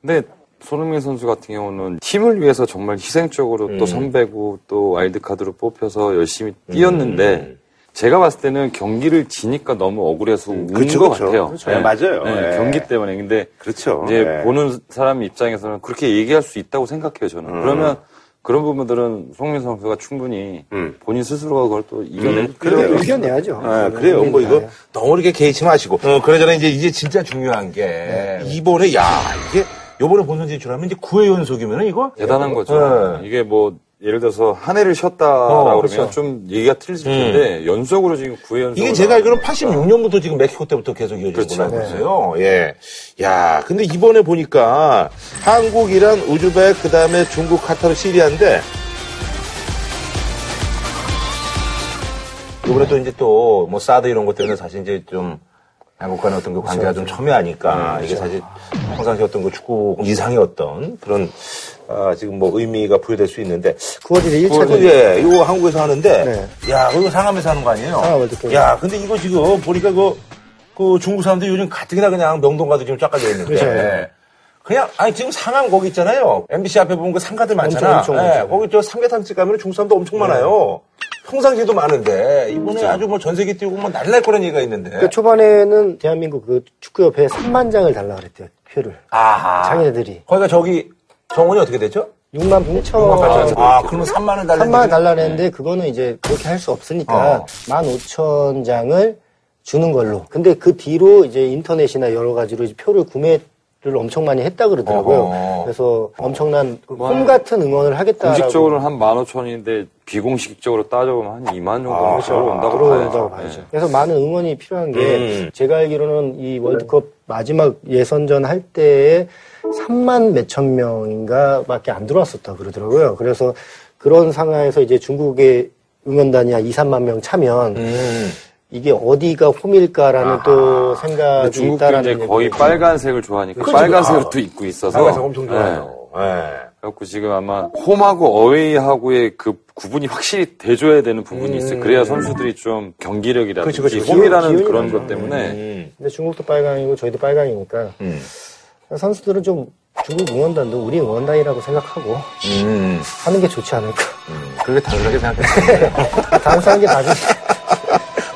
근데 손흥민 선수 같은 경우는 팀을 위해서 정말 희생적으로 음. 또 선배고 또 와일드카드로 뽑혀서 열심히 뛰었는데 음. 제가 봤을 때는 경기를 지니까 너무 억울해서 운 그렇죠, 것 그렇죠. 같아요. 그렇죠. 네, 맞아요. 네, 네. 경기 때문에. 근데 그렇죠. 이제 네. 보는 사람 입장에서는 그렇게 얘기할 수 있다고 생각해요, 저는. 음. 그러면 그런 부분들은 송민 선수가 충분히 음. 본인 스스로가 그걸 또 이겨낼 음, 그래요. 이겨내야죠. 아, 그래요. 뭐 이거 너무 이렇게 개의치 마시고. 어, 그러잖아 이제 이제 진짜 중요한 게 이번에 야 이게 요번에 본선 진출하면 이제 9회 연속이면은 이거 대단한 거죠. 네. 이게 뭐 예를 들어서 한 해를 쉬었다 어, 그러면 그렇죠. 좀 얘기가 틀릴 텐데 연속으로 지금 9회 연속 이게 제가 알기로는 86년부터 지금 멕시코 때부터 계속 이어지는 그렇죠. 있어요. 예. 야, 근데 이번에 보니까 한국, 이란, 우즈벡, 그 다음에 중국, 카타르, 시리아인데 이번에 또 이제 또 뭐 사드 이런 것 때문에 사실 이제 좀 한국과는 어떤 그 관계가 좀 첨예하니까 이게 사실 평상시 어떤 그 축구 이상의 어떤 그런 아, 지금 뭐 의미가 부여될 수 있는데 9월 1일 1차전. 그거 이제 이거 한국에서 하는데 야 이거 상암에서 하는 거 아니에요? 상암 월드컵. 야 근데 이거 지금 보니까 그, 그 중국 사람들이 요즘 가뜩이나 그냥 명동 가도 지금 쫙 깔려 있는데 그렇죠. 그냥 아니 지금 상암 거기 있잖아요. MBC 앞에 보면 그 상가들 많잖아. 엄청, 엄청 예, 많죠. 거기 저 삼계탕집 가면 중국 사람도 엄청 많아요. 평상시에도 많은데 이번에 아주 뭐 전 세계 뛰고 뭐 난리 날 거란 얘기가 있는데. 그러니까 초반에는 대한민국 그 축구협회에 3만 장을 달라 그랬대요. 표를. 아하. 장애들이. 거기가 저기 정원이 어떻게 되죠? 6만 8천 아, 그러면 3만 원 달라는 3만 원 달라 그랬는데 그거는 이제 그렇게 할 수 없으니까 어. 1만 5천 장을 주는 걸로. 근데 그 뒤로 이제 인터넷이나 여러 가지로 이제 표를 구매 를 엄청 많이 했다 그러더라고요. 어허. 그래서 엄청난 뭐홈 같은 응원을 하겠다라고. 공식적으로는 한 15,000원인데 비공식적으로 따져보면 한 2만 정도 아, 들어온다고 들어온다고 봐야죠. 봐야죠. 네. 그래서 많은 응원이 필요한 게 음. 제가 알기로는 이 월드컵 마지막 예선전 할 때에 3만 몇천 명인가 밖에 안 들어왔었다 그러더라고요. 그래서 그런 상황에서 이제 중국의 응원단이 한 2, 3만 명 차면 음. 이게 어디가 홈일까라는 또 근데 생각이 중국도 있다라는 이제 거의 빨간색을 좋아하니까 그렇죠. 빨간색으로 아, 또 입고 있어서 빨간색 엄청 좋아해요. 예. 그래갖고 지금 아마 홈하고 어웨이하고의 그 구분이 확실히 돼줘야 되는 부분이 있어요. 그래야 선수들이 좀 경기력이라든지 그렇죠, 그렇죠. 홈이라는 기운이 그런. 것 때문에 음. 근데 중국도 빨강이고 저희도 빨강이니까 선수들은 좀 중국 응원단도 우리 응원단이라고 생각하고 하는 게 좋지 않을까. 그렇게 당연하게 생각했는데. 당연한 게 다지.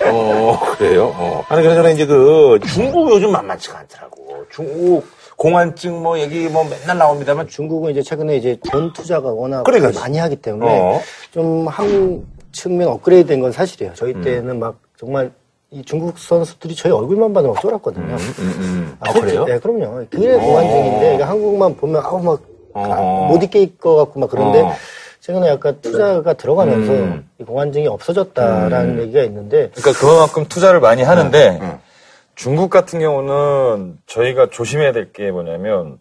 어, 그래요? 어. 아니, 그러잖아, 이제 그, 중국 요즘 만만치가 않더라고. 중국 공안증 뭐 얘기 뭐 맨날 나옵니다만. 중국은 이제 최근에 이제 돈 투자가 워낙 그러니까. 많이 하기 때문에 어. 좀한 측면 업그레이드 된 건 사실이에요. 저희 음. 때는 막 정말 이 중국 선수들이 저희 얼굴만 봐도 막 쫄았거든요. 아, 실제- 그래요? 네, 그럼요. 그게 어. 공안증인데 이게 한국만 보면 아우 막못 입게 것 같고 막 그런데 어. 최근에 약간 투자가 들어가면서 음. 이 공안증이 없어졌다라는 얘기가 있는데 그러니까 그만큼 투자를 많이 하는데 중국 같은 경우는 저희가 조심해야 될 게 뭐냐면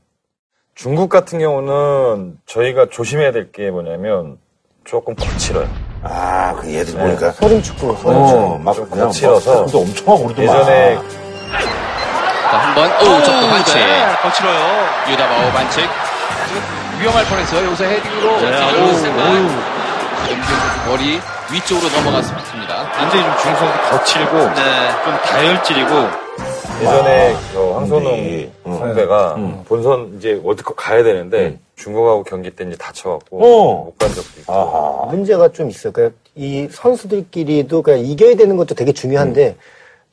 중국 같은 경우는 저희가 조심해야 될 게 뭐냐면 조금 거칠어요. 아, 그 얘들 보니까. 소림 축구, 소림 어, 축구. 막좀 그냥 거칠어서 뭐, 엄청 하고 우리도 예전에 막. 자, 한 번 오, 접근 반칙. 네, 거칠어요. 유다바오 반칙. 지금 위험할 뻔했어요. 여기서 헤딩으로. 네. 염경 머리 위쪽으로 넘어갔습니다. 완전히 좀 중성도 거칠고 좀 다혈질이고 예전에 저 황선웅 상대가 본선 이제 월드컵 가야 되는데 중국하고 경기 때 이제 다쳐갖고 어. 못 간 적도 있고. 문제가 좀 있어요. 그러니까 이 선수들끼리도 그냥 이겨야 되는 것도 되게 중요한데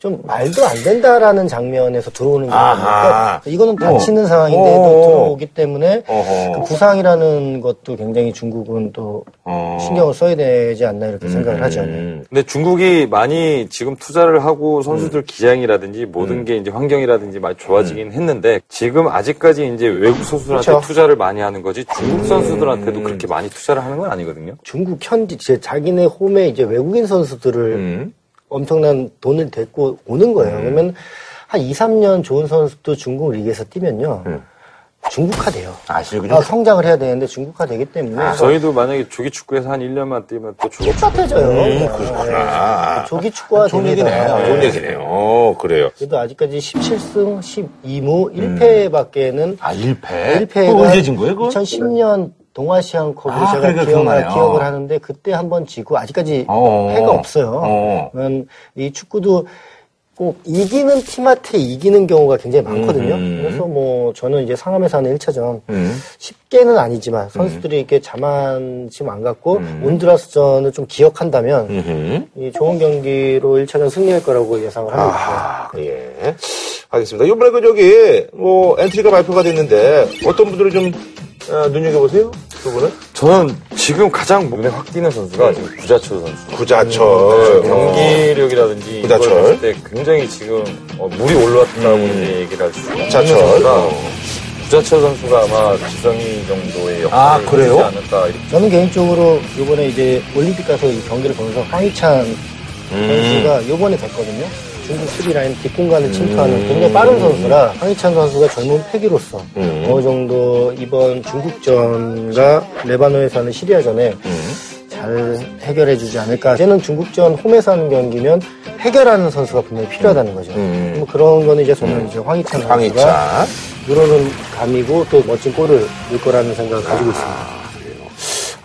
좀 말도 안 된다라는 장면에서 들어오는 경우가. 있으니까 이거는 다치는 어. 상황인데도 어. 들어오기 때문에. 그 부상이라는 것도 굉장히 중국은 또 어. 신경을 써야 되지 않나 이렇게 생각을 하죠. 음. 근데 중국이 많이 지금 투자를 하고 선수들 기량이라든지 모든 게 이제 환경이라든지 많이 좋아지긴 했는데 지금 아직까지 이제 외국 선수들한테 그렇죠. 투자를 많이 하는 거지 중국 선수들한테도 그렇게 많이 투자를 하는 건 아니거든요. 중국 현지 제 자기네 홈에 이제 외국인 선수들을 엄청난 돈을 데리고 오는 거예요. 그러면 한 2, 3년 좋은 선수도 중국 리그에서 뛰면요. 중국화 돼요. 아, 아, 성장을 해야 되는데 중국화 되기 때문에 저희도 만약에 조기 축구에서 한 1년만 뛰면 또 조기 똑같아져요. 음, 그렇구나. 조기 축구화 좋은 됩니다. 얘기네요. 좋은 얘기네요. 어, 그래요. 그래도 아직까지 17승 12무 1패밖에는 아, 1패? 1패가 그거 언제 진 거예요, 그건? 2010년 동아시안컵을 아, 제가 그러니까 기억, 기억나요. 기억을 하는데 그때 한번 지고 아직까지 어. 패가 없어요. 어. 이 축구도 꼭 이기는 팀한테 이기는 경우가 굉장히 많거든요. 음. 그래서 뭐 저는 이제 상암에서 하는 1차전 음. 쉽게는 아니지만 선수들이 이렇게 자만심 안 갖고 온드라스전을 좀 기억한다면. 이 좋은 경기로 1차전 승리할 거라고 예상을 합니다. 아, 예. 알겠습니다. 이번에 그 저기, 뭐, 엔트리가 발표가 됐는데, 어떤 분들을 좀, 어, 눈여겨보세요? 두 분은? 저는 지금 가장 눈에 확 띄는 선수가 지금 구자철 선수. 구자철. 음, 경기력이라든지 구자철. 봤을 때 굉장히 지금 어, 물이 올라왔다고 이제 얘기를 할 수 있는 구자철. 선수가 구자철 선수가 아마 지성이 정도의 역할을 아, 그래요? 하지 않을까 이렇게 저는 개인적으로 이번에 이제 올림픽 가서 이 경기를 보면서 황희찬 선수가 이번에 됐거든요. 중국 수비 라인 뒷공간을 침투하는 굉장히 빠른 선수라 황희찬 선수가 젊은 패기로서 어느 정도 이번 중국전과 레바논에서 하는 시리아전에 잘 해결해주지 않을까. 이제는 중국전 홈에서 하는 경기면 해결하는 선수가 분명히 필요하다는 거죠. 뭐 그런 거는 이제 저는 이제 황희찬 선수가 황희찬. 늘어는 감이고 또 멋진 골을 넣을 거라는 생각을 가지고 있습니다.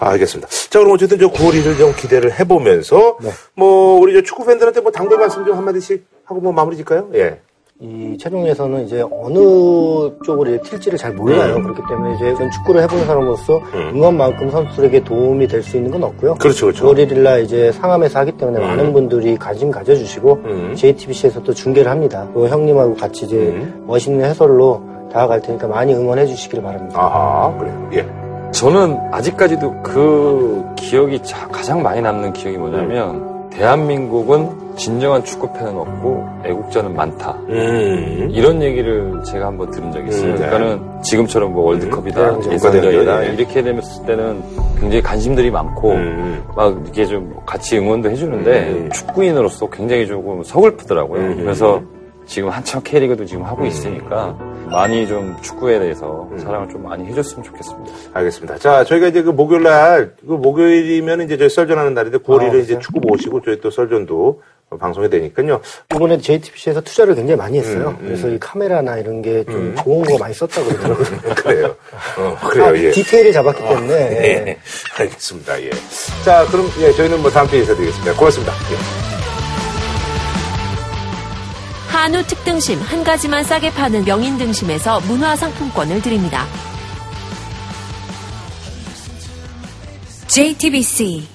아, 알겠습니다. 자, 그럼 어쨌든 저 9월 1일 좀 기대를 해보면서, 뭐, 우리 저 축구 팬들한테 뭐 당부의 말씀 좀 한마디씩 하고 뭐 마무리 질까요? 예. 이 최종에서는 이제 어느 쪽으로 이제 튈지를 잘 몰라요. 음. 그렇기 때문에 이제 전 축구를 해보는 사람으로서 응원만큼 선수들에게 도움이 될 수 있는 건 없고요. 그렇죠, 그렇죠. 9월 1일 날 이제 상암에서 하기 때문에 음. 많은 분들이 관심 가져주시고 JTBC에서 또 중계를 합니다. 또 형님하고 같이 이제 음. 멋있는 해설로 다가갈 테니까 많이 응원해 주시길 바랍니다. 아하, 그래요. 예. 저는 아직까지도 그 기억이 자- 가장 많이 남는 기억이 뭐냐면 대한민국은 진정한 축구 팬은 없고 애국자는 많다. 음. 이런 얘기를 제가 한번 들은 적이 있어요. 음, 네. 그러니까는 지금처럼 뭐 월드컵이다, 네, 예선전이다. 이렇게 되면서 때는 굉장히 관심들이 많고 음. 막 이렇게 좀 같이 응원도 해주는데 축구인으로서 굉장히 조금 서글프더라고요. 그래서 지금 한참 K리그도 지금 하고 있으니까 많이 좀 축구에 대해서 사랑을 좀 많이 해줬으면 좋겠습니다. 알겠습니다. 자, 저희가 이제 그 목요일 날, 그 목요일이면 이제 저희 썰전하는 날인데 9월 아, 1일에 이제 축구 모시고 저희 또 썰전도 방송이 되니까요. 이번에 JTBC에서 투자를 굉장히 많이 했어요. 음, 음. 그래서 이 카메라나 이런 게좀 음. 좋은 거 많이 썼다고 그러더라고요. 그래요. 어, 그래요, 아, 예. 디테일을 잡았기 때문에. 네, 예. 알겠습니다. 예. 자, 그럼 예, 저희는 뭐 다음 주에 인사드리겠습니다. 고맙습니다. 예. 한우 특등심 한 가지만 싸게 파는 명인 등심에서 문화상품권을 드립니다. JTBC